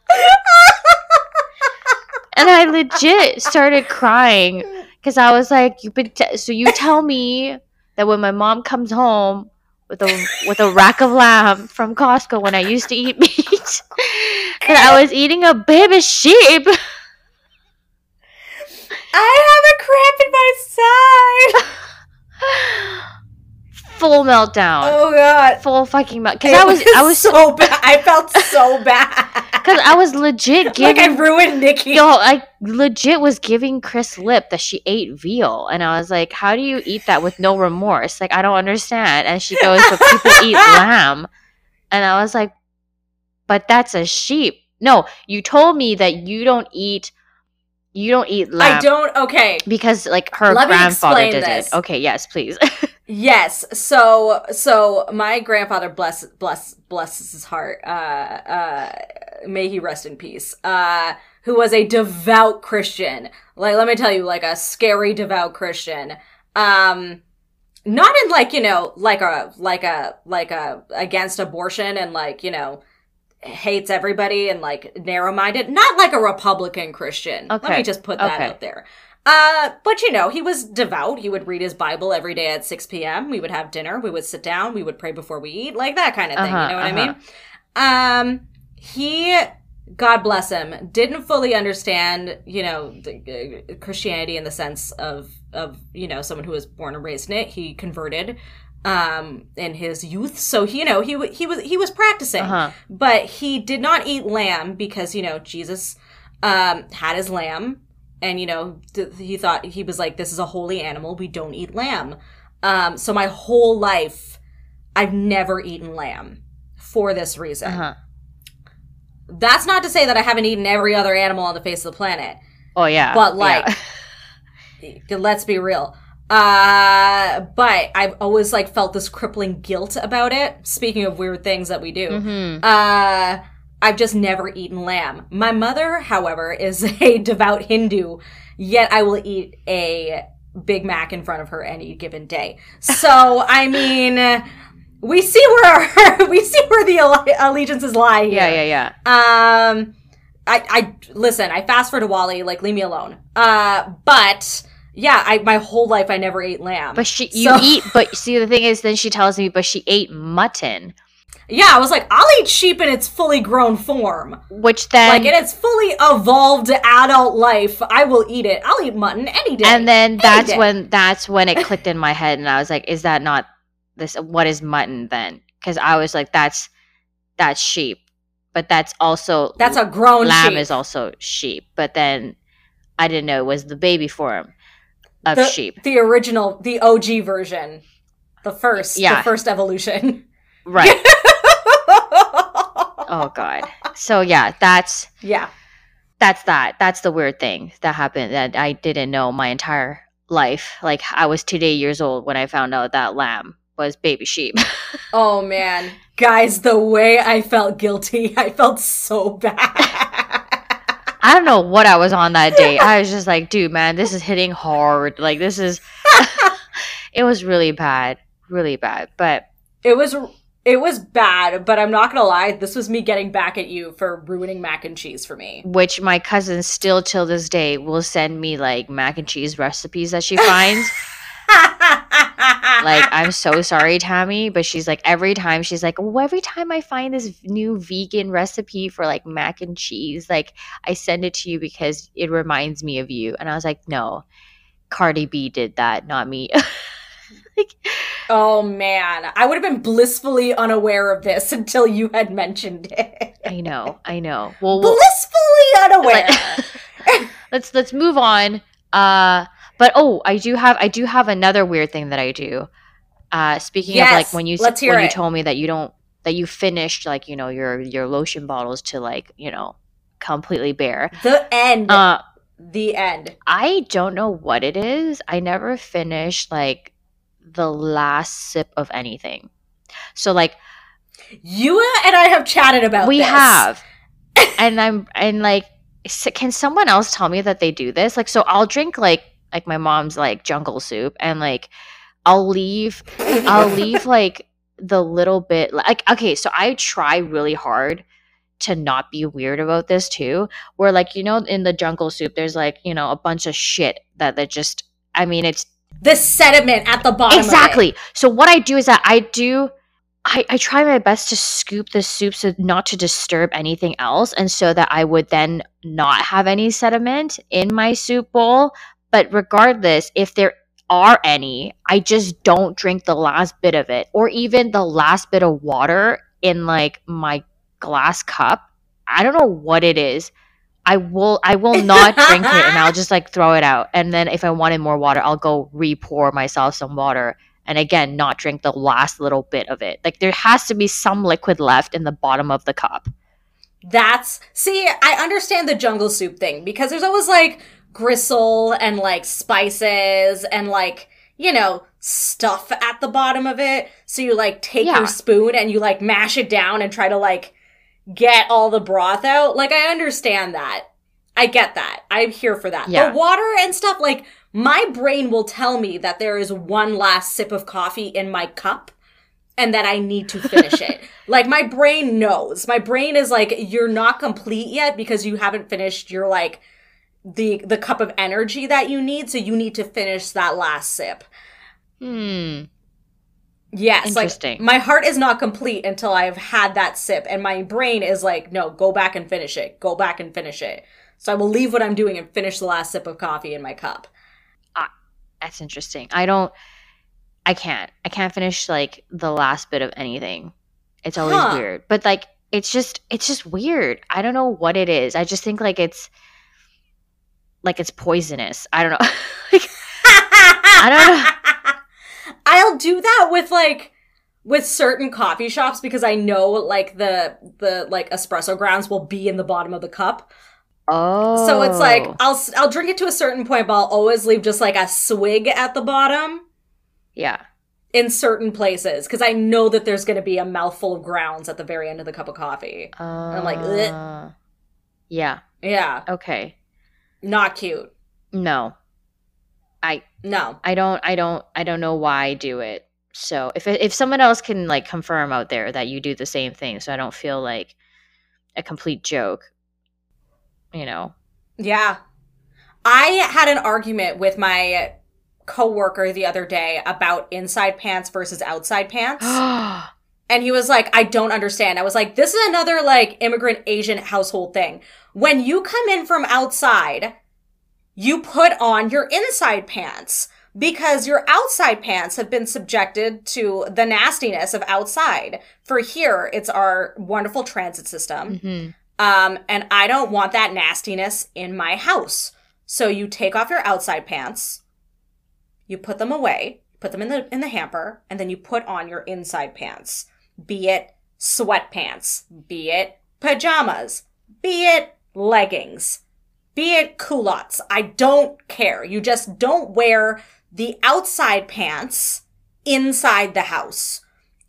[SPEAKER 2] and I legit started crying because I was like, you've been t- so you tell me that when my mom comes home with a with a rack of lamb from Costco when I used to eat meat, that I was eating a baby sheep.
[SPEAKER 1] I have a cramp in my side.
[SPEAKER 2] Full meltdown.
[SPEAKER 1] Oh god.
[SPEAKER 2] Full fucking meltdown. Because I was I was
[SPEAKER 1] so bad. I felt so bad.
[SPEAKER 2] because I was legit giving.
[SPEAKER 1] like I ruined Nikki.
[SPEAKER 2] Yo, I legit was giving Kris lip that she ate veal, and I was like, "How do you eat that with no remorse? Like, I don't understand." And she goes, "But people eat lamb," and I was like, "But that's a sheep." No, you told me that you don't eat, you don't eat lamb
[SPEAKER 1] I don't. Okay.
[SPEAKER 2] because like her
[SPEAKER 1] Let
[SPEAKER 2] grandfather did
[SPEAKER 1] this.
[SPEAKER 2] it. Okay, yes, please.
[SPEAKER 1] Yes. So so my grandfather bless bless blesses his heart. Uh uh may he rest in peace. Uh who was a devout Christian. Like let me tell you like a scary devout Christian. Um not in like, you know, like a like a like a against abortion and like, you know, hates everybody and like narrow-minded. Not like a Republican Christian. Let me just put that
[SPEAKER 2] Okay.
[SPEAKER 1] out there. Uh, but you know, he was devout. He would read his Bible every day at 6 p.m. We would have dinner. We would sit down. We would pray before we eat, like that kind of thing.
[SPEAKER 2] Uh-huh,
[SPEAKER 1] you know what
[SPEAKER 2] uh-huh.
[SPEAKER 1] I mean? Um, he, God bless him, didn't fully understand, you know, the, uh, Christianity in the sense of, of, you know, someone who was born and raised in it. He converted, um, in his youth. So, he, you know, he, he was, he was practicing
[SPEAKER 2] uh-huh.
[SPEAKER 1] but he did not eat lamb because you know jesus um had his lamb and you know th- he thought he was like this is a holy animal we don't eat lamb um so my whole life i've never eaten lamb for this reason
[SPEAKER 2] Uh-huh.
[SPEAKER 1] that's not to say that i haven't eaten every other animal on the face of the planet
[SPEAKER 2] Oh yeah.
[SPEAKER 1] But, like,
[SPEAKER 2] yeah.
[SPEAKER 1] let's be real uh but i've always like felt this crippling guilt about it speaking of weird things that we do
[SPEAKER 2] Mhm.
[SPEAKER 1] uh, I've just never eaten lamb. My mother, however, is a devout Hindu, yet I will eat a Big Mac in front of her any given day. So, I mean, we see where we see where the allegiances lie here.
[SPEAKER 2] yeah, yeah, yeah.
[SPEAKER 1] Um, I, I listen. I fast for Diwali. Like, leave me alone. Uh, but yeah, I my whole life I never ate lamb.
[SPEAKER 2] But she, you
[SPEAKER 1] So-
[SPEAKER 2] eat. But see, the thing is, then she tells me, but she ate mutton,
[SPEAKER 1] yeah, I was like, I'll eat sheep in its fully grown form.
[SPEAKER 2] which then,
[SPEAKER 1] like in its fully evolved adult life, I will eat it. I'll eat mutton any day.
[SPEAKER 2] and then that's
[SPEAKER 1] day.
[SPEAKER 2] when that's when it clicked in my head, and I was like, is that not this? What is mutton then? Because I was like, that's that's sheep, but that's also
[SPEAKER 1] that's a grown
[SPEAKER 2] lamb
[SPEAKER 1] sheep.
[SPEAKER 2] is also sheep. But then I didn't know it was the baby form of
[SPEAKER 1] the,
[SPEAKER 2] sheep,
[SPEAKER 1] the original, the OG version, the first,
[SPEAKER 2] Yeah.
[SPEAKER 1] the first evolution.
[SPEAKER 2] right? oh god. So yeah, that's
[SPEAKER 1] yeah.
[SPEAKER 2] that's that. That's the weird thing that happened that I didn't know my entire life. Like I was today years old when I found out that lamb was baby sheep.
[SPEAKER 1] oh man, guys, the way I felt guilty, I felt so bad.
[SPEAKER 2] I don't know what I was on that day. I was just like, dude, man, this is hitting hard. Like this is it was really bad. Really bad. But
[SPEAKER 1] it was it was bad, but I'm not gonna lie, this was me getting back at you for ruining mac and cheese for me.
[SPEAKER 2] Which my cousin still till this day will send me like mac and cheese recipes that she finds. like I'm so sorry, Tammy, but she's like every time she's like, oh, every time I find this new vegan recipe for like mac and cheese, like I send it to you because it reminds me of you. And I was like, no, Cardi B did that, not me.
[SPEAKER 1] like, oh man, I would have been blissfully unaware of this until you had mentioned it.
[SPEAKER 2] I know, I know. Well,
[SPEAKER 1] blissfully unaware.
[SPEAKER 2] let's let's move on. Uh, but oh, I do have I do have another weird thing that I do. Uh, speaking yes, of like when you when it. you told me that you don't that you finished like you know your your lotion bottles to like you know completely bare.
[SPEAKER 1] The end. Uh, the end.
[SPEAKER 2] I don't know what it is. I never finished like the last sip of anything. So like
[SPEAKER 1] you and I have chatted about
[SPEAKER 2] we
[SPEAKER 1] this.
[SPEAKER 2] have, and I'm and like, can someone else tell me that they do this? Like, so I'll drink like like my mom's like jungle soup, and like I'll leave I'll leave like the little bit like okay, so I try really hard to not be weird about this too. Where like you know in the jungle soup, there's like you know a bunch of shit that that just I mean it's
[SPEAKER 1] the sediment at the bottom.
[SPEAKER 2] Exactly. So what I do is that I do I, I try my best to scoop the soup so not to disturb anything else and so that I would then not have any sediment in my soup bowl. But regardless, if there are any, I just don't drink the last bit of it or even the last bit of water in like my glass cup. I don't know what it is. I will I will not drink it and I'll just like throw it out. And then if I wanted more water, I'll go re-pour myself some water and again not drink the last little bit of it. Like there has to be some liquid left in the bottom of the cup.
[SPEAKER 1] That's see, I understand the jungle soup thing because there's always like gristle and like spices and like, you know, stuff at the bottom of it. So you like take yeah. your spoon and you like mash it down and try to like get all the broth out. Like, I understand that. I get that. I'm here for that. Yeah. The water and stuff, like, my brain will tell me that there is one last sip of coffee in my cup and that I need to finish it. Like, my brain knows. My brain is like, you're not complete yet because you haven't finished your, like, the the cup of energy that you need so you need to finish that last sip
[SPEAKER 2] hmm
[SPEAKER 1] Yes, like my heart is not complete until I've had that sip, and my brain is like, no, go back and finish it. Go back and finish it. So I will leave what I'm doing and finish the last sip of coffee in my cup.
[SPEAKER 2] Ah, that's interesting. I don't. I can't. I can't finish like the last bit of anything. It's always huh. weird, but like it's just it's just weird. I don't know what it is. I just think like it's like it's poisonous. I don't know. like, I don't know.
[SPEAKER 1] I'll do that with like with certain coffee shops because I know like the the like espresso grounds will be in the bottom of the cup.
[SPEAKER 2] Oh.
[SPEAKER 1] So it's like oh. I'll I'll drink it to a certain point, but I'll always leave just like a swig at the bottom.
[SPEAKER 2] Yeah.
[SPEAKER 1] In certain places, because I know that there's going to be a mouthful of grounds at the very end of the cup of coffee. Uh, I'm like, Ugh.
[SPEAKER 2] yeah,
[SPEAKER 1] yeah,
[SPEAKER 2] okay,
[SPEAKER 1] not cute.
[SPEAKER 2] No, I
[SPEAKER 1] no.
[SPEAKER 2] I don't I don't I don't know why I do it. So if if someone else can like confirm out there that you do the same thing so I don't feel like a complete joke, you know.
[SPEAKER 1] Yeah. I had an argument with my coworker the other day about inside pants versus outside pants. and he was like, I don't understand. I was like, this is another like immigrant Asian household thing. When you come in from outside, you put on your inside pants because your outside pants have been subjected to the nastiness of outside. For here, it's our wonderful transit system. Mm-hmm. Um, and I don't want that nastiness in my house. So you take off your outside pants, you put them away, put them in the in the hamper, and then you put on your inside pants. Be it sweatpants, be it pajamas, be it leggings be it culottes, I don't care. You just don't wear the outside pants inside the house.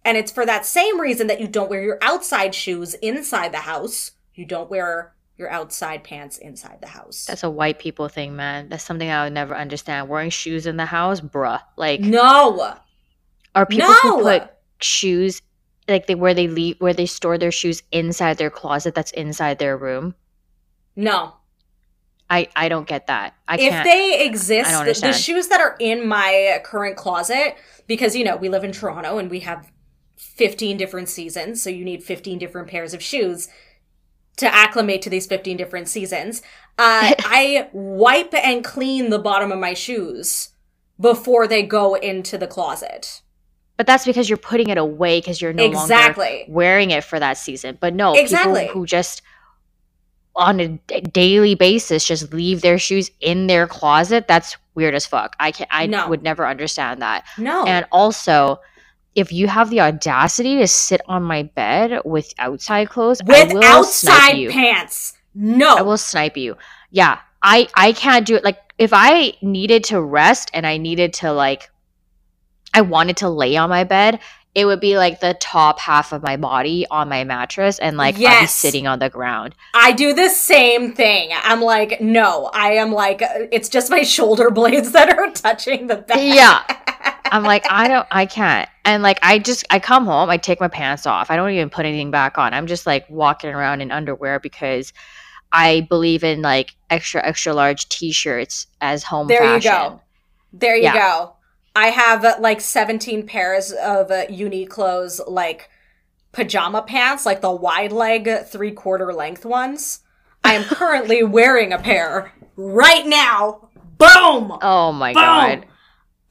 [SPEAKER 1] And it's for that same reason that you don't wear your outside shoes inside the house. You don't wear your outside pants inside the house.
[SPEAKER 2] That's a white people thing, man. That's something I would never understand. Wearing shoes in the house, bruh. Like
[SPEAKER 1] no.
[SPEAKER 2] Are people
[SPEAKER 1] No.
[SPEAKER 2] who put shoes like they where they leave where they store their shoes inside their closet that's inside their room?
[SPEAKER 1] No.
[SPEAKER 2] I I don't get that. I
[SPEAKER 1] if they exist, the, the shoes that are in my current closet, because you know we live in Toronto and we have 15 different seasons, so you need 15 different pairs of shoes to acclimate to these 15 different seasons. Uh, I wipe and clean the bottom of my shoes before they go into the closet.
[SPEAKER 2] but that's because you're putting it away because you're no
[SPEAKER 1] Exactly.
[SPEAKER 2] longer wearing it for that season. But no,
[SPEAKER 1] Exactly.
[SPEAKER 2] people who just on a d- daily basis just leave their shoes in their closet, that's weird as fuck. I can I
[SPEAKER 1] No.
[SPEAKER 2] would never understand that.
[SPEAKER 1] No.
[SPEAKER 2] And also, if you have the audacity to sit on my bed with outside clothes, I
[SPEAKER 1] with outside pants. No.
[SPEAKER 2] I will snipe you. Yeah, I I can't do it. Like if I needed to rest and I needed to like, I wanted to lay on my bed. It would be like the top half of my body on my mattress, and like I'd be sitting on the ground.
[SPEAKER 1] I do the same thing. I'm like, no, I am like, it's just my shoulder blades that are touching the bed.
[SPEAKER 2] Yeah. I'm like, I don't, I can't. And like, I just, I come home, I take my pants off. I don't even put anything back on. I'm just like walking around in underwear because I believe in like extra, extra large t shirts as home
[SPEAKER 1] There you go. There you
[SPEAKER 2] Yeah.
[SPEAKER 1] go. I have uh, like 17 pairs of uh, Uniqlo's like pajama pants, like the wide leg, three quarter length ones. I am currently wearing a pair right now. Boom!
[SPEAKER 2] Oh my
[SPEAKER 1] Boom!
[SPEAKER 2] God.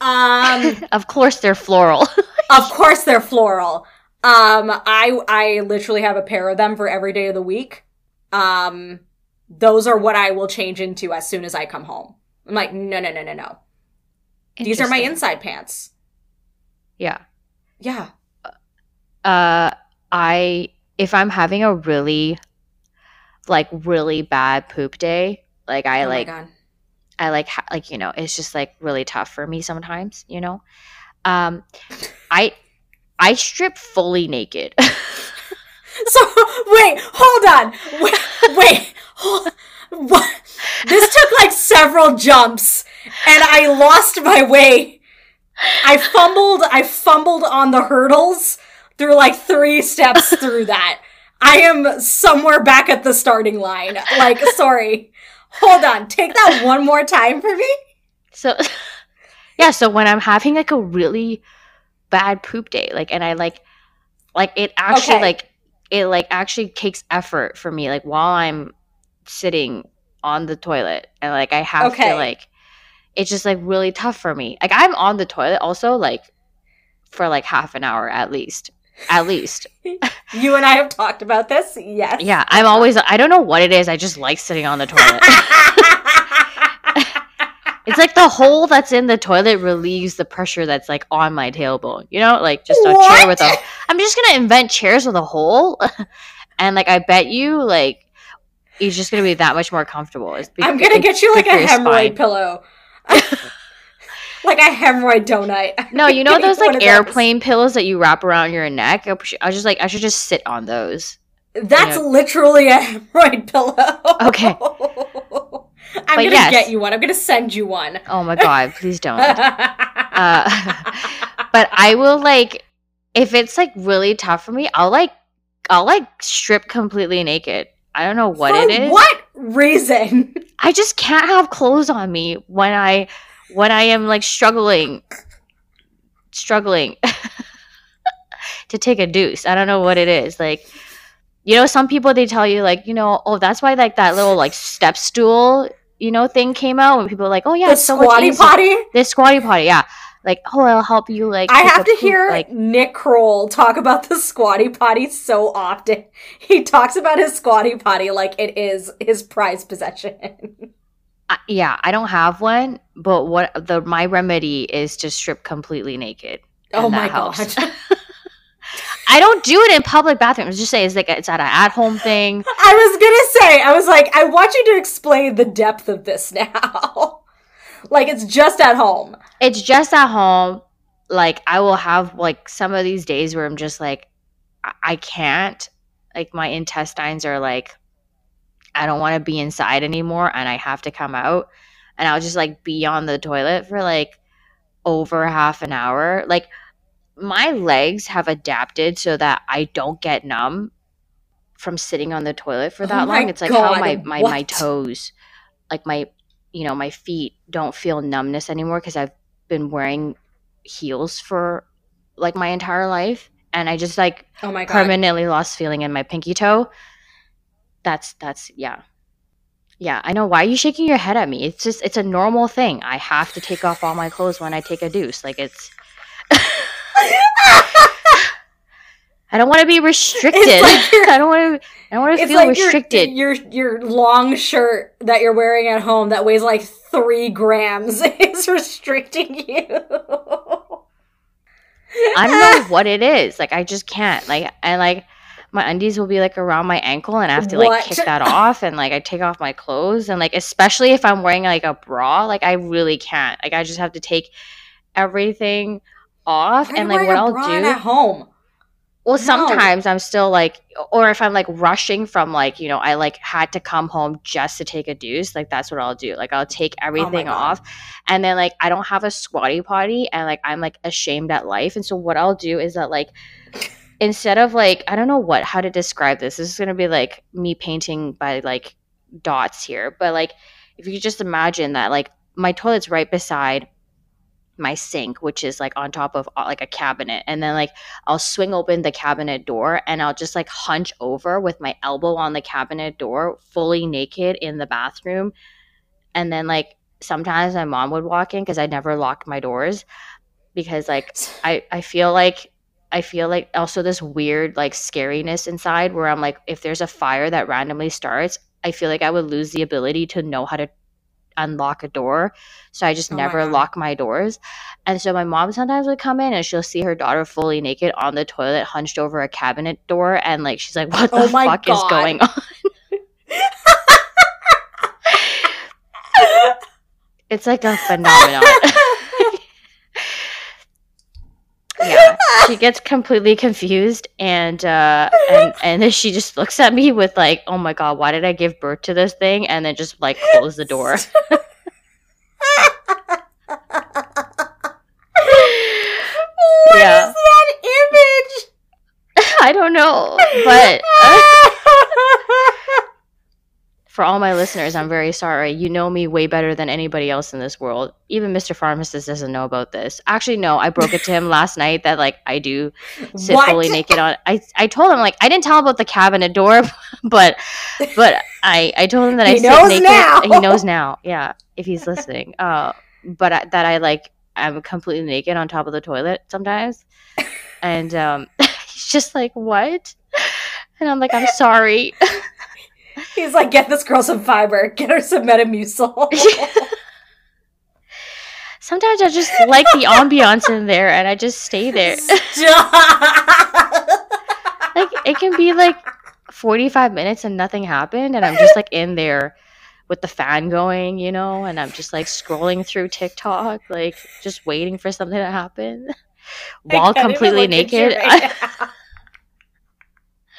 [SPEAKER 1] Um,
[SPEAKER 2] Of course they're floral.
[SPEAKER 1] Of course they're floral. Um, I I literally have a pair of them for every day of the week. Um, those are what I will change into as soon as I come home. I'm like, no, no, no, no, no. These are my inside pants.
[SPEAKER 2] Yeah.
[SPEAKER 1] Yeah.
[SPEAKER 2] Uh, I, if I'm having a really, like, really bad poop day, like, I
[SPEAKER 1] oh
[SPEAKER 2] like. I like ha- like you know it's just like really tough for me sometimes you know um I I strip fully naked
[SPEAKER 1] So wait, hold on. Wait, wait. Hold, what? This took like several jumps, and I lost my way. I fumbled. I fumbled on the hurdles through like three steps through that. I am somewhere back at the starting line. Like, sorry. Hold on. Take that one more time for me.
[SPEAKER 2] so yeah so when I'm having like a really bad poop day like and I like like it actually
[SPEAKER 1] Okay.
[SPEAKER 2] like it like actually takes effort for me like while I'm sitting on the toilet and like I have
[SPEAKER 1] Okay.
[SPEAKER 2] to like it's just like really tough for me like I'm on the toilet also like for like half an hour at least at least
[SPEAKER 1] You and I have talked about this. Yes.
[SPEAKER 2] Yeah, I'm always. I don't know what it is. I just like sitting on the toilet. it's like the hole that's in the toilet relieves the pressure that's like on my tailbone. You know, like just a chair with a. I'm just gonna invent chairs with a hole, and like I bet you, like it's just gonna be that much more comfortable.
[SPEAKER 1] I'm gonna get you like a hemorrhoid
[SPEAKER 2] spine.
[SPEAKER 1] pillow. like a hemorrhoid donut.
[SPEAKER 2] No, you know those like
[SPEAKER 1] of those.
[SPEAKER 2] airplane pillows that you wrap around your neck. I I just like I should just sit on those.
[SPEAKER 1] That's
[SPEAKER 2] you know.
[SPEAKER 1] literally a hemorrhoid pillow.
[SPEAKER 2] Okay.
[SPEAKER 1] I'm
[SPEAKER 2] But
[SPEAKER 1] gonna
[SPEAKER 2] yes.
[SPEAKER 1] get you one. I'm gonna send you one.
[SPEAKER 2] Oh my god, please don't. Uh, but I will like if it's like really tough for me, I'll like I'll like strip completely naked. I don't know what
[SPEAKER 1] For
[SPEAKER 2] it is.
[SPEAKER 1] What reason?
[SPEAKER 2] I just can't have clothes on me when I when I am like struggling struggling to take a deuce. I don't know what it is. Like you know, some people they tell you like, you know, oh that's why like that little like step stool, you know, thing came out when people are like, Oh yeah,
[SPEAKER 1] the
[SPEAKER 2] it's so
[SPEAKER 1] squatty potty?
[SPEAKER 2] This squatty potty, yeah. Like, oh, I'll help you. Like,
[SPEAKER 1] I have to
[SPEAKER 2] poop,
[SPEAKER 1] hear
[SPEAKER 2] Like,
[SPEAKER 1] Nick Kroll talk about the squatty potty so often. He talks about his squatty potty like it is his prized possession.
[SPEAKER 2] I, yeah, I don't have one, but what the my remedy is to strip completely naked.
[SPEAKER 1] oh my
[SPEAKER 2] helps.
[SPEAKER 1] god.
[SPEAKER 2] I don't do it in public bathrooms. Just say it's like it's at an at home thing.
[SPEAKER 3] I was gonna say, I was like, I want you to explain the depth of this now. Like it's just at home.
[SPEAKER 2] It's just at home. Like I will have like some of these days where I'm just like, I, I can't. Like my intestines are like, I don't want to be inside anymore, and I have to come out, and I'll just like be on the toilet for like over half an hour. Like my legs have adapted so that I don't get numb from sitting on the toilet for that
[SPEAKER 3] Oh
[SPEAKER 2] long. It's like how
[SPEAKER 3] God,
[SPEAKER 2] my my my
[SPEAKER 3] what?
[SPEAKER 2] toes, like my you know my feet don't feel numbness anymore because I've been wearing heels for like my entire life, and I just like
[SPEAKER 3] Oh my god.
[SPEAKER 2] permanently lost feeling in my pinky toe. That's that's yeah. Yeah, I know. Why are you shaking your head at me? It's just it's a normal thing. I have to take off all my clothes when I take a deuce. Like it's I don't want to be restricted.
[SPEAKER 3] like
[SPEAKER 2] I don't want to I don't want to feel
[SPEAKER 3] like
[SPEAKER 2] restricted.
[SPEAKER 3] Your, your your long shirt that you're wearing at home that weighs like three grams is restricting you.
[SPEAKER 2] I don't know what it is. Like I just can't. Like I like my undies will be like around my ankle and I have to like
[SPEAKER 3] What?
[SPEAKER 2] kick that off and like I take off my clothes and like especially if I'm wearing like a bra, like I really can't. Like I just have to take everything off and like what I'll do
[SPEAKER 3] at home.
[SPEAKER 2] Well
[SPEAKER 3] No.
[SPEAKER 2] sometimes I'm still like or if I'm like rushing from like, you know, I like had to come home just to take a deuce, like that's what I'll do. Like I'll take oh everything
[SPEAKER 3] God.
[SPEAKER 2] off and then like I don't have a squatty potty and like I'm like ashamed at life. And so what I'll do is that like instead of like I don't know what how to describe this. This is gonna be like me painting by like dots here. But like if you could just imagine that like my toilet's right beside my sink, which is like on top of uh, like a cabinet. And then like I'll swing open the cabinet door and I'll just like hunch over with my elbow on the cabinet door, fully naked in the bathroom. And then like sometimes my mom would walk in because I never locked my doors because like I I feel like I feel like also this weird like scariness inside where I'm like if there's a fire that randomly starts, I feel like I would lose the ability to know how to unlock a door. So I just
[SPEAKER 3] Oh
[SPEAKER 2] never
[SPEAKER 3] God.
[SPEAKER 2] lock my doors. And so my mom sometimes would come in and she'll see her daughter fully naked on the toilet hunched over a cabinet door and like she's like what the
[SPEAKER 3] Oh
[SPEAKER 2] fuck is going on? It's like a phenomenon. yeah she gets completely confused and uh and and then she just looks at me with like oh my god why did i give birth to this thing and then just like close the door
[SPEAKER 3] What
[SPEAKER 2] Yeah.
[SPEAKER 3] is that image?
[SPEAKER 2] i don't know but for all my listeners i'm very sorry you know me way better than anybody else in this world even mr pharmacist doesn't know about this actually no i broke it to him last night that like i do sit
[SPEAKER 3] What?
[SPEAKER 2] fully naked on I I told him like I didn't tell him about the cabinet door, but but I I told him that I
[SPEAKER 3] He
[SPEAKER 2] sit
[SPEAKER 3] knows
[SPEAKER 2] naked.
[SPEAKER 3] now.
[SPEAKER 2] He knows now. Yeah, if he's listening. Uh, but I, that I like I'm completely naked on top of the toilet sometimes, and um, he's just like what, and I'm like I'm sorry.
[SPEAKER 3] He's like, get this girl some fiber, get her some Metamucil.
[SPEAKER 2] Sometimes I just like the ambiance in there, and I just stay there. Like it can be like 45 minutes and nothing happened and i'm just like in there with the fan going you know and i'm just like scrolling through tiktok like just waiting for something to happen while completely
[SPEAKER 3] look at you
[SPEAKER 2] naked
[SPEAKER 3] right.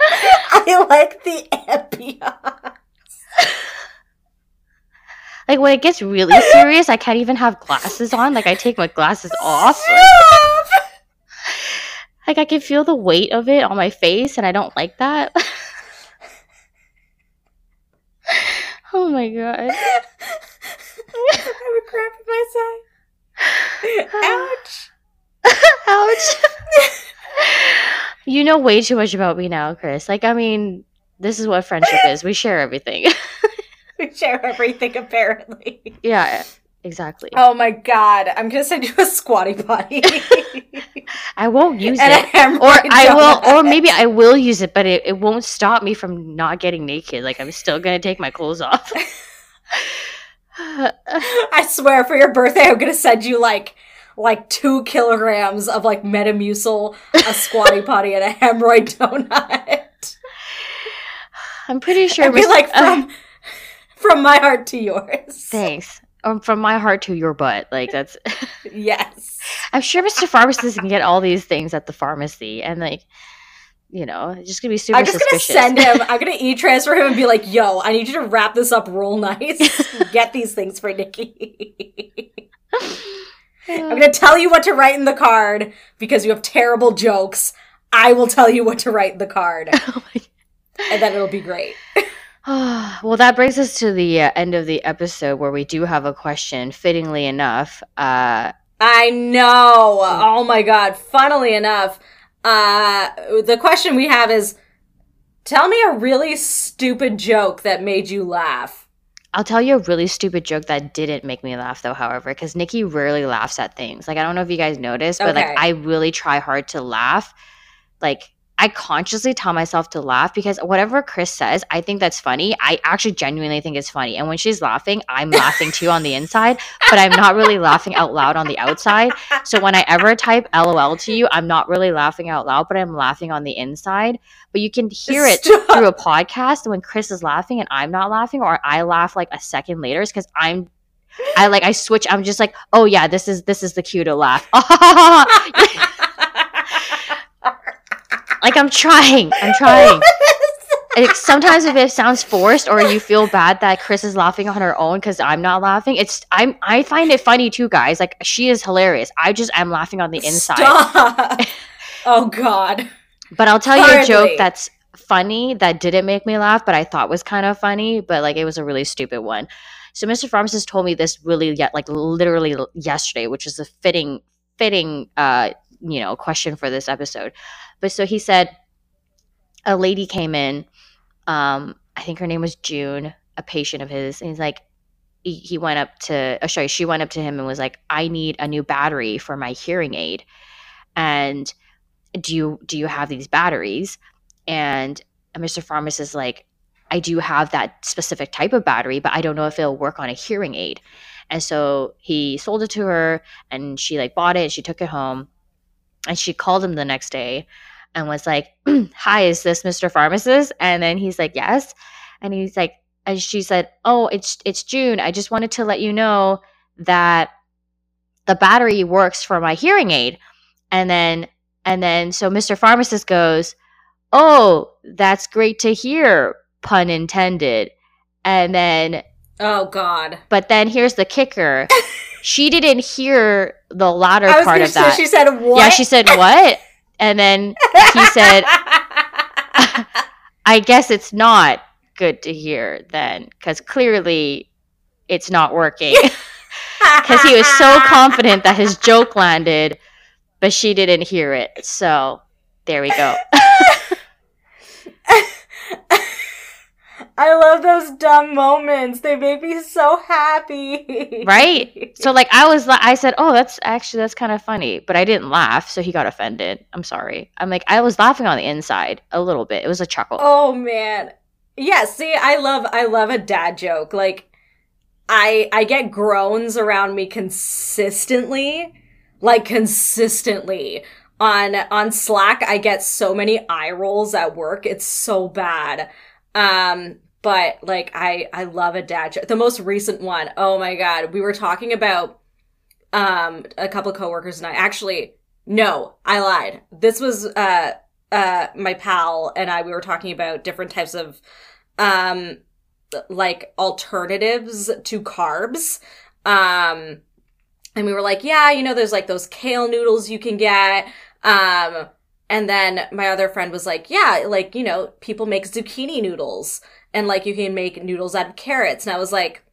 [SPEAKER 3] I like the ambiance.
[SPEAKER 2] like when it gets really serious i can't even have glasses on like i take my glasses off like, like i can feel the weight of it on my face and i don't like that oh my god
[SPEAKER 3] I have a crap in my side. Ouch.
[SPEAKER 2] Ouch. you know way too much about me now, Kris. Like, I mean, this is what friendship is. We share everything.
[SPEAKER 3] We share everything apparently.
[SPEAKER 2] yeah, exactly.
[SPEAKER 3] Oh my god. I'm gonna send you a squatty potty.
[SPEAKER 2] I won't use
[SPEAKER 3] and
[SPEAKER 2] it. Or I will, or maybe I will use it, but it, it won't stop me from not getting naked. Like, I'm still gonna take my clothes off.
[SPEAKER 3] I swear for your birthday I'm gonna send you like
[SPEAKER 1] like two kilograms of like Metamucil, a squatty potty, and a hemorrhoid donut.
[SPEAKER 2] I'm pretty sure.
[SPEAKER 1] I'd be like
[SPEAKER 2] uh,
[SPEAKER 1] from from my heart to yours.
[SPEAKER 2] thanks. Um, from my heart to your butt. Like that's.
[SPEAKER 1] Yes.
[SPEAKER 2] I'm sure Mr. Pharmacist can get all these things at the pharmacy, and like, you know, it's just gonna be super
[SPEAKER 1] I'm just
[SPEAKER 2] suspicious.
[SPEAKER 1] gonna send him. I'm gonna e-transfer him and be like, "Yo, I need you to wrap this up real nice. Get these things for Nikki." I'm gonna tell you what to write in the card because you have terrible jokes. I will tell you what to write in the card,
[SPEAKER 2] Oh
[SPEAKER 1] and then it'll be great.
[SPEAKER 2] well, that brings us to the uh, end of the episode where we do have a question, fittingly enough. Uh,
[SPEAKER 1] I know. Oh my god. Funnily enough, uh, the question we have is, tell me a really stupid joke that made you laugh.
[SPEAKER 2] I'll tell you a really stupid joke that didn't make me laugh, though, however, because Nikki rarely laughs at things. Like, I don't know if you guys noticed, but
[SPEAKER 1] Okay.
[SPEAKER 2] like, I really try hard to laugh. Like, I consciously tell myself to laugh because whatever Kris says, I think that's funny. I actually genuinely think it's funny. And when she's laughing, I'm laughing too on the inside, but I'm not really laughing out loud on the outside. So when I ever type LOL to you, I'm not really laughing out loud, but I'm laughing on the inside. But you can hear it
[SPEAKER 1] Stop.
[SPEAKER 2] through a podcast when Kris is laughing and I'm not laughing, or I laugh like a second later, because I'm I like I switch. I'm just like, oh yeah, this is this is the cue to laugh. like I'm trying. I'm trying. Like, sometimes if it sounds forced or you feel bad that Kris is laughing on her own because I'm not laughing, it's I'm I find it funny too, guys. Like she is hilarious. I just am laughing on the inside.
[SPEAKER 1] Oh god.
[SPEAKER 2] But I'll tell you a joke that's funny that didn't make me laugh, but I thought was kind of funny, but like it was a really stupid one. So Mr. Pharmacist told me this really yet like literally yesterday, which is a fitting fitting uh you know question for this episode. But so he said a lady came in, um, I think her name was June, a patient of his, and he's like he, went up to oh sorry, she went up to him and was like, I need a new battery for my hearing aid. And do you do you have these batteries? And mr pharmacist is like i do have that specific type of battery but i don't know if it'll work on a hearing aid. And so he sold it to her and she like bought it and she took it home. And she called him the next day and was like hi is this mr pharmacist and then he's like yes and he's like and she said oh it's it's june i just wanted to let you know that the battery works for my hearing aid and then and then so Mr. Pharmacist goes, "Oh, that's great to hear." Pun intended. And then
[SPEAKER 1] Oh god.
[SPEAKER 2] but then here's the kicker. she didn't hear the latter part of that.
[SPEAKER 1] she said what?
[SPEAKER 2] Yeah, she said what? And then he said, "I guess it's not good to hear then cuz clearly it's not working." Cuz he was so confident that his joke landed, but she didn't hear it. So, there we go.
[SPEAKER 1] I love those dumb moments. They make me so happy.
[SPEAKER 2] right so like i was i said oh that's actually that's kind of funny but i didn't laugh so he got offended i'm sorry i'm like i was laughing on the inside a little bit it was a chuckle
[SPEAKER 1] Oh man. Yeah, see, I love I love a dad joke. Like I I get groans around me consistently. Like consistently. On on Slack, I get so many eye rolls at work. It's so bad. Um but like I I love a dad joke. The most recent one. Oh my god. We were talking about um a couple of coworkers and I actually no, I lied. This was uh uh my pal and I we were talking about different types of um like alternatives to carbs. Um and we were like, yeah, you know, there's like those kale noodles you can get. Um and then my other friend was like, yeah, like, you know, people make zucchini noodles and like you can make noodles out of carrots. And I was like,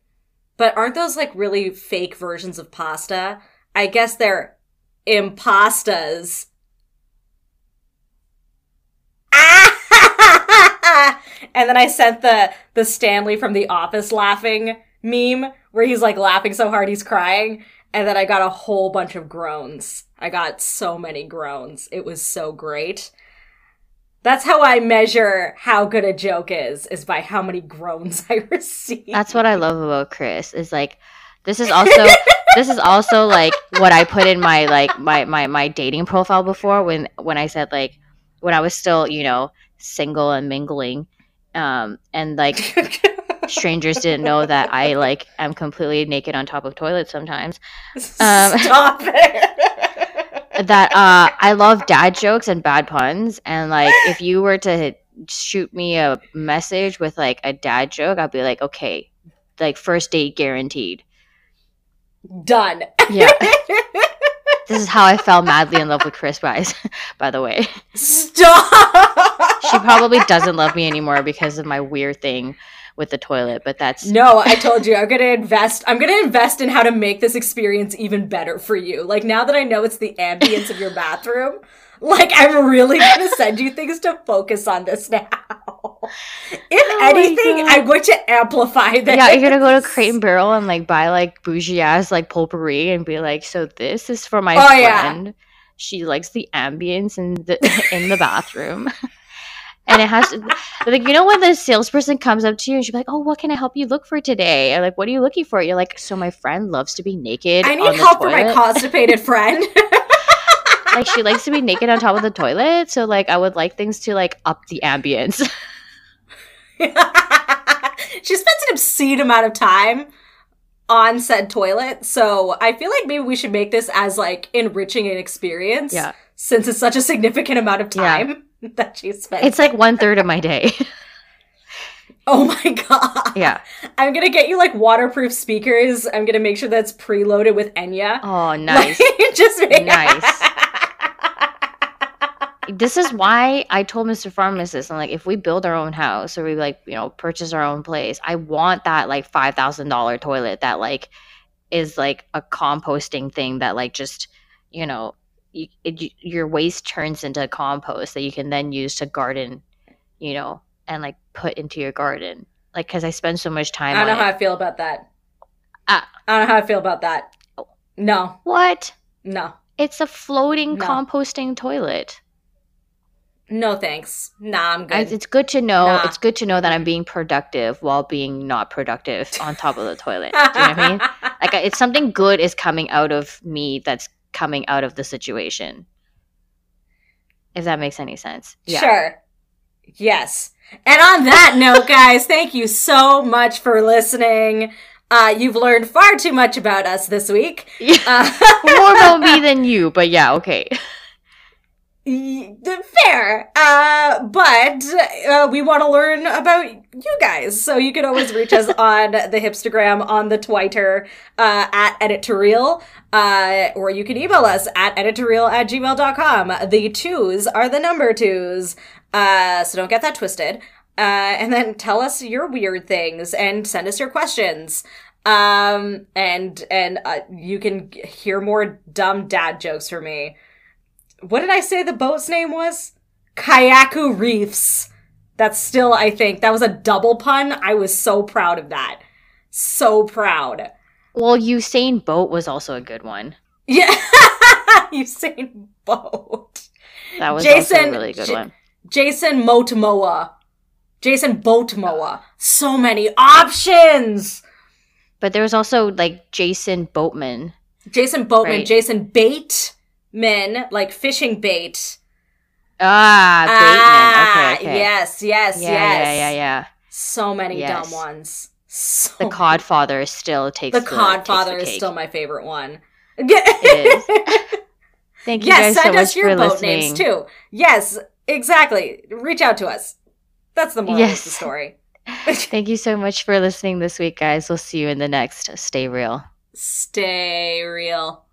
[SPEAKER 1] but aren't those like really fake versions of pasta? I guess they're impastas. and then I sent the the Stanley from The Office laughing meme where he's like laughing so hard he's crying, and then I got a whole bunch of groans. I got so many groans. It was so great. That's how I measure how good a joke is, is by how many groans I receive.
[SPEAKER 2] that's what i love about Kris is like this is also this is also like what I put in my like my my my dating profile before when when I said like when I was still you know single and mingling, um, and like strangers didn't know that I like am completely naked on top of toilets sometimes. Um,
[SPEAKER 1] Stop it.
[SPEAKER 2] That uh, I love dad jokes and bad puns, and like if you were to shoot me a message with like a dad joke, I'd be like, okay, like first date guaranteed.
[SPEAKER 1] Done.
[SPEAKER 2] Yeah. This is how I fell madly in love with Kris Bice, by the way.
[SPEAKER 1] Stop.
[SPEAKER 2] She probably doesn't love me anymore because of my weird thing with the toilet, but that's
[SPEAKER 1] No, I told you I'm gonna invest. I'm gonna invest in how to make this experience even better for you. Like now that I know it's the ambience of your bathroom, like I'm really gonna send you things to focus on this now. If
[SPEAKER 2] Oh
[SPEAKER 1] anything, I'm going to amplify this.
[SPEAKER 2] yeah, you're gonna go to Crate and Barrel and like buy like bougie ass like potpourri and be like, so this is for my
[SPEAKER 1] Oh, yeah.
[SPEAKER 2] friend. She likes the ambience in the in the bathroom. And it has to, like, you know, when the salesperson comes up to you and she's like, "Oh, what can I help you look for today?" Or like, "What are you looking for?" You're like, "So my friend loves to be naked.
[SPEAKER 1] I need help for my constipated friend.
[SPEAKER 2] like she likes to be naked on top of the toilet so like i would like things to like up the ambience
[SPEAKER 1] she spends an obscene amount of time on said toilet, so I feel like maybe we should make this as like enriching an experience.
[SPEAKER 2] Yeah.
[SPEAKER 1] Since it's such a significant amount of
[SPEAKER 2] Yeah.
[SPEAKER 1] that she spends.
[SPEAKER 2] it's like one third of my day
[SPEAKER 1] oh my god.
[SPEAKER 2] yeah
[SPEAKER 1] I'm gonna get you like waterproof speakers. I'm gonna make sure that's preloaded with Enya.
[SPEAKER 2] oh nice
[SPEAKER 1] Like, just make-
[SPEAKER 2] Nice. this is why i told mr pharmacist i'm like if we build our own house or we like you know purchase our own place i want that like $5000 toilet that like is like a composting thing that like just you know you, it, your waste turns into compost that you can then use to garden you know and like put into your garden like because i spend so much time.
[SPEAKER 1] I don't know how
[SPEAKER 2] it.
[SPEAKER 1] I feel about that.
[SPEAKER 2] Ah.
[SPEAKER 1] I don't know how I feel about that. No,
[SPEAKER 2] what
[SPEAKER 1] no,
[SPEAKER 2] it's a floating
[SPEAKER 1] No.
[SPEAKER 2] composting toilet
[SPEAKER 1] no, thanks. Nah, I'm good.
[SPEAKER 2] it's good to know.
[SPEAKER 1] Nah.
[SPEAKER 2] It's good to know that I'm being productive while being not productive on top of the toilet. Do you know what I mean? Like it's something good is coming out of me that's coming out of the situation. If that makes any sense. Yeah.
[SPEAKER 1] Sure. Yes. And on that note, guys, thank you so much for listening. Uh, you've learned far too much about us this week.
[SPEAKER 2] Yeah.
[SPEAKER 1] Uh,
[SPEAKER 2] More about me than you, but yeah, okay.
[SPEAKER 1] Fair. Uh, but uh, we want to learn about you guys. So you can always reach us on the Hipstagram, on the Twitter, uh, at edit2real, uh, or you can email us at edit2real at gmail.com. The twos are the number twos. Uh, so don't get that twisted. Uh, and then tell us your weird things and send us your questions. Um, and, and, uh, you can hear more dumb dad jokes from me. What did I say the boat's name was? Kayaku Reefs. That's still, I think, that was a double pun. I was so proud of that. So proud.
[SPEAKER 2] Well, Usain Boat was also a good one.
[SPEAKER 1] Yeah. Usain Boat.
[SPEAKER 2] That was also
[SPEAKER 1] Jason-
[SPEAKER 2] a really good
[SPEAKER 1] J-
[SPEAKER 2] one.
[SPEAKER 1] Jason Motomoa. Jason Boatmoa. So many options.
[SPEAKER 2] But there was also like Jason Boatman.
[SPEAKER 1] Jason Boatman,
[SPEAKER 2] Right.
[SPEAKER 1] Jason Bateman, like fishing bait.
[SPEAKER 2] Ah,
[SPEAKER 1] Ah.
[SPEAKER 2] Okay, okay.
[SPEAKER 1] Yes, yes,
[SPEAKER 2] Yeah,
[SPEAKER 1] yes.
[SPEAKER 2] yeah, yeah, yeah.
[SPEAKER 1] So many
[SPEAKER 2] Yes.
[SPEAKER 1] dumb ones. So
[SPEAKER 2] The Codfather still takes
[SPEAKER 1] The
[SPEAKER 2] the,
[SPEAKER 1] Codfather
[SPEAKER 2] takes
[SPEAKER 1] is still my favorite one.
[SPEAKER 2] It Thank you
[SPEAKER 1] yes,
[SPEAKER 2] guys so
[SPEAKER 1] send
[SPEAKER 2] much
[SPEAKER 1] us your
[SPEAKER 2] for
[SPEAKER 1] boat
[SPEAKER 2] listening.
[SPEAKER 1] names too. Yes, exactly. Reach out to us. That's the moral
[SPEAKER 2] Yes.
[SPEAKER 1] of the story.
[SPEAKER 2] Thank you so much for listening this week, guys. We'll see you in the next Stay Real.
[SPEAKER 1] Stay real.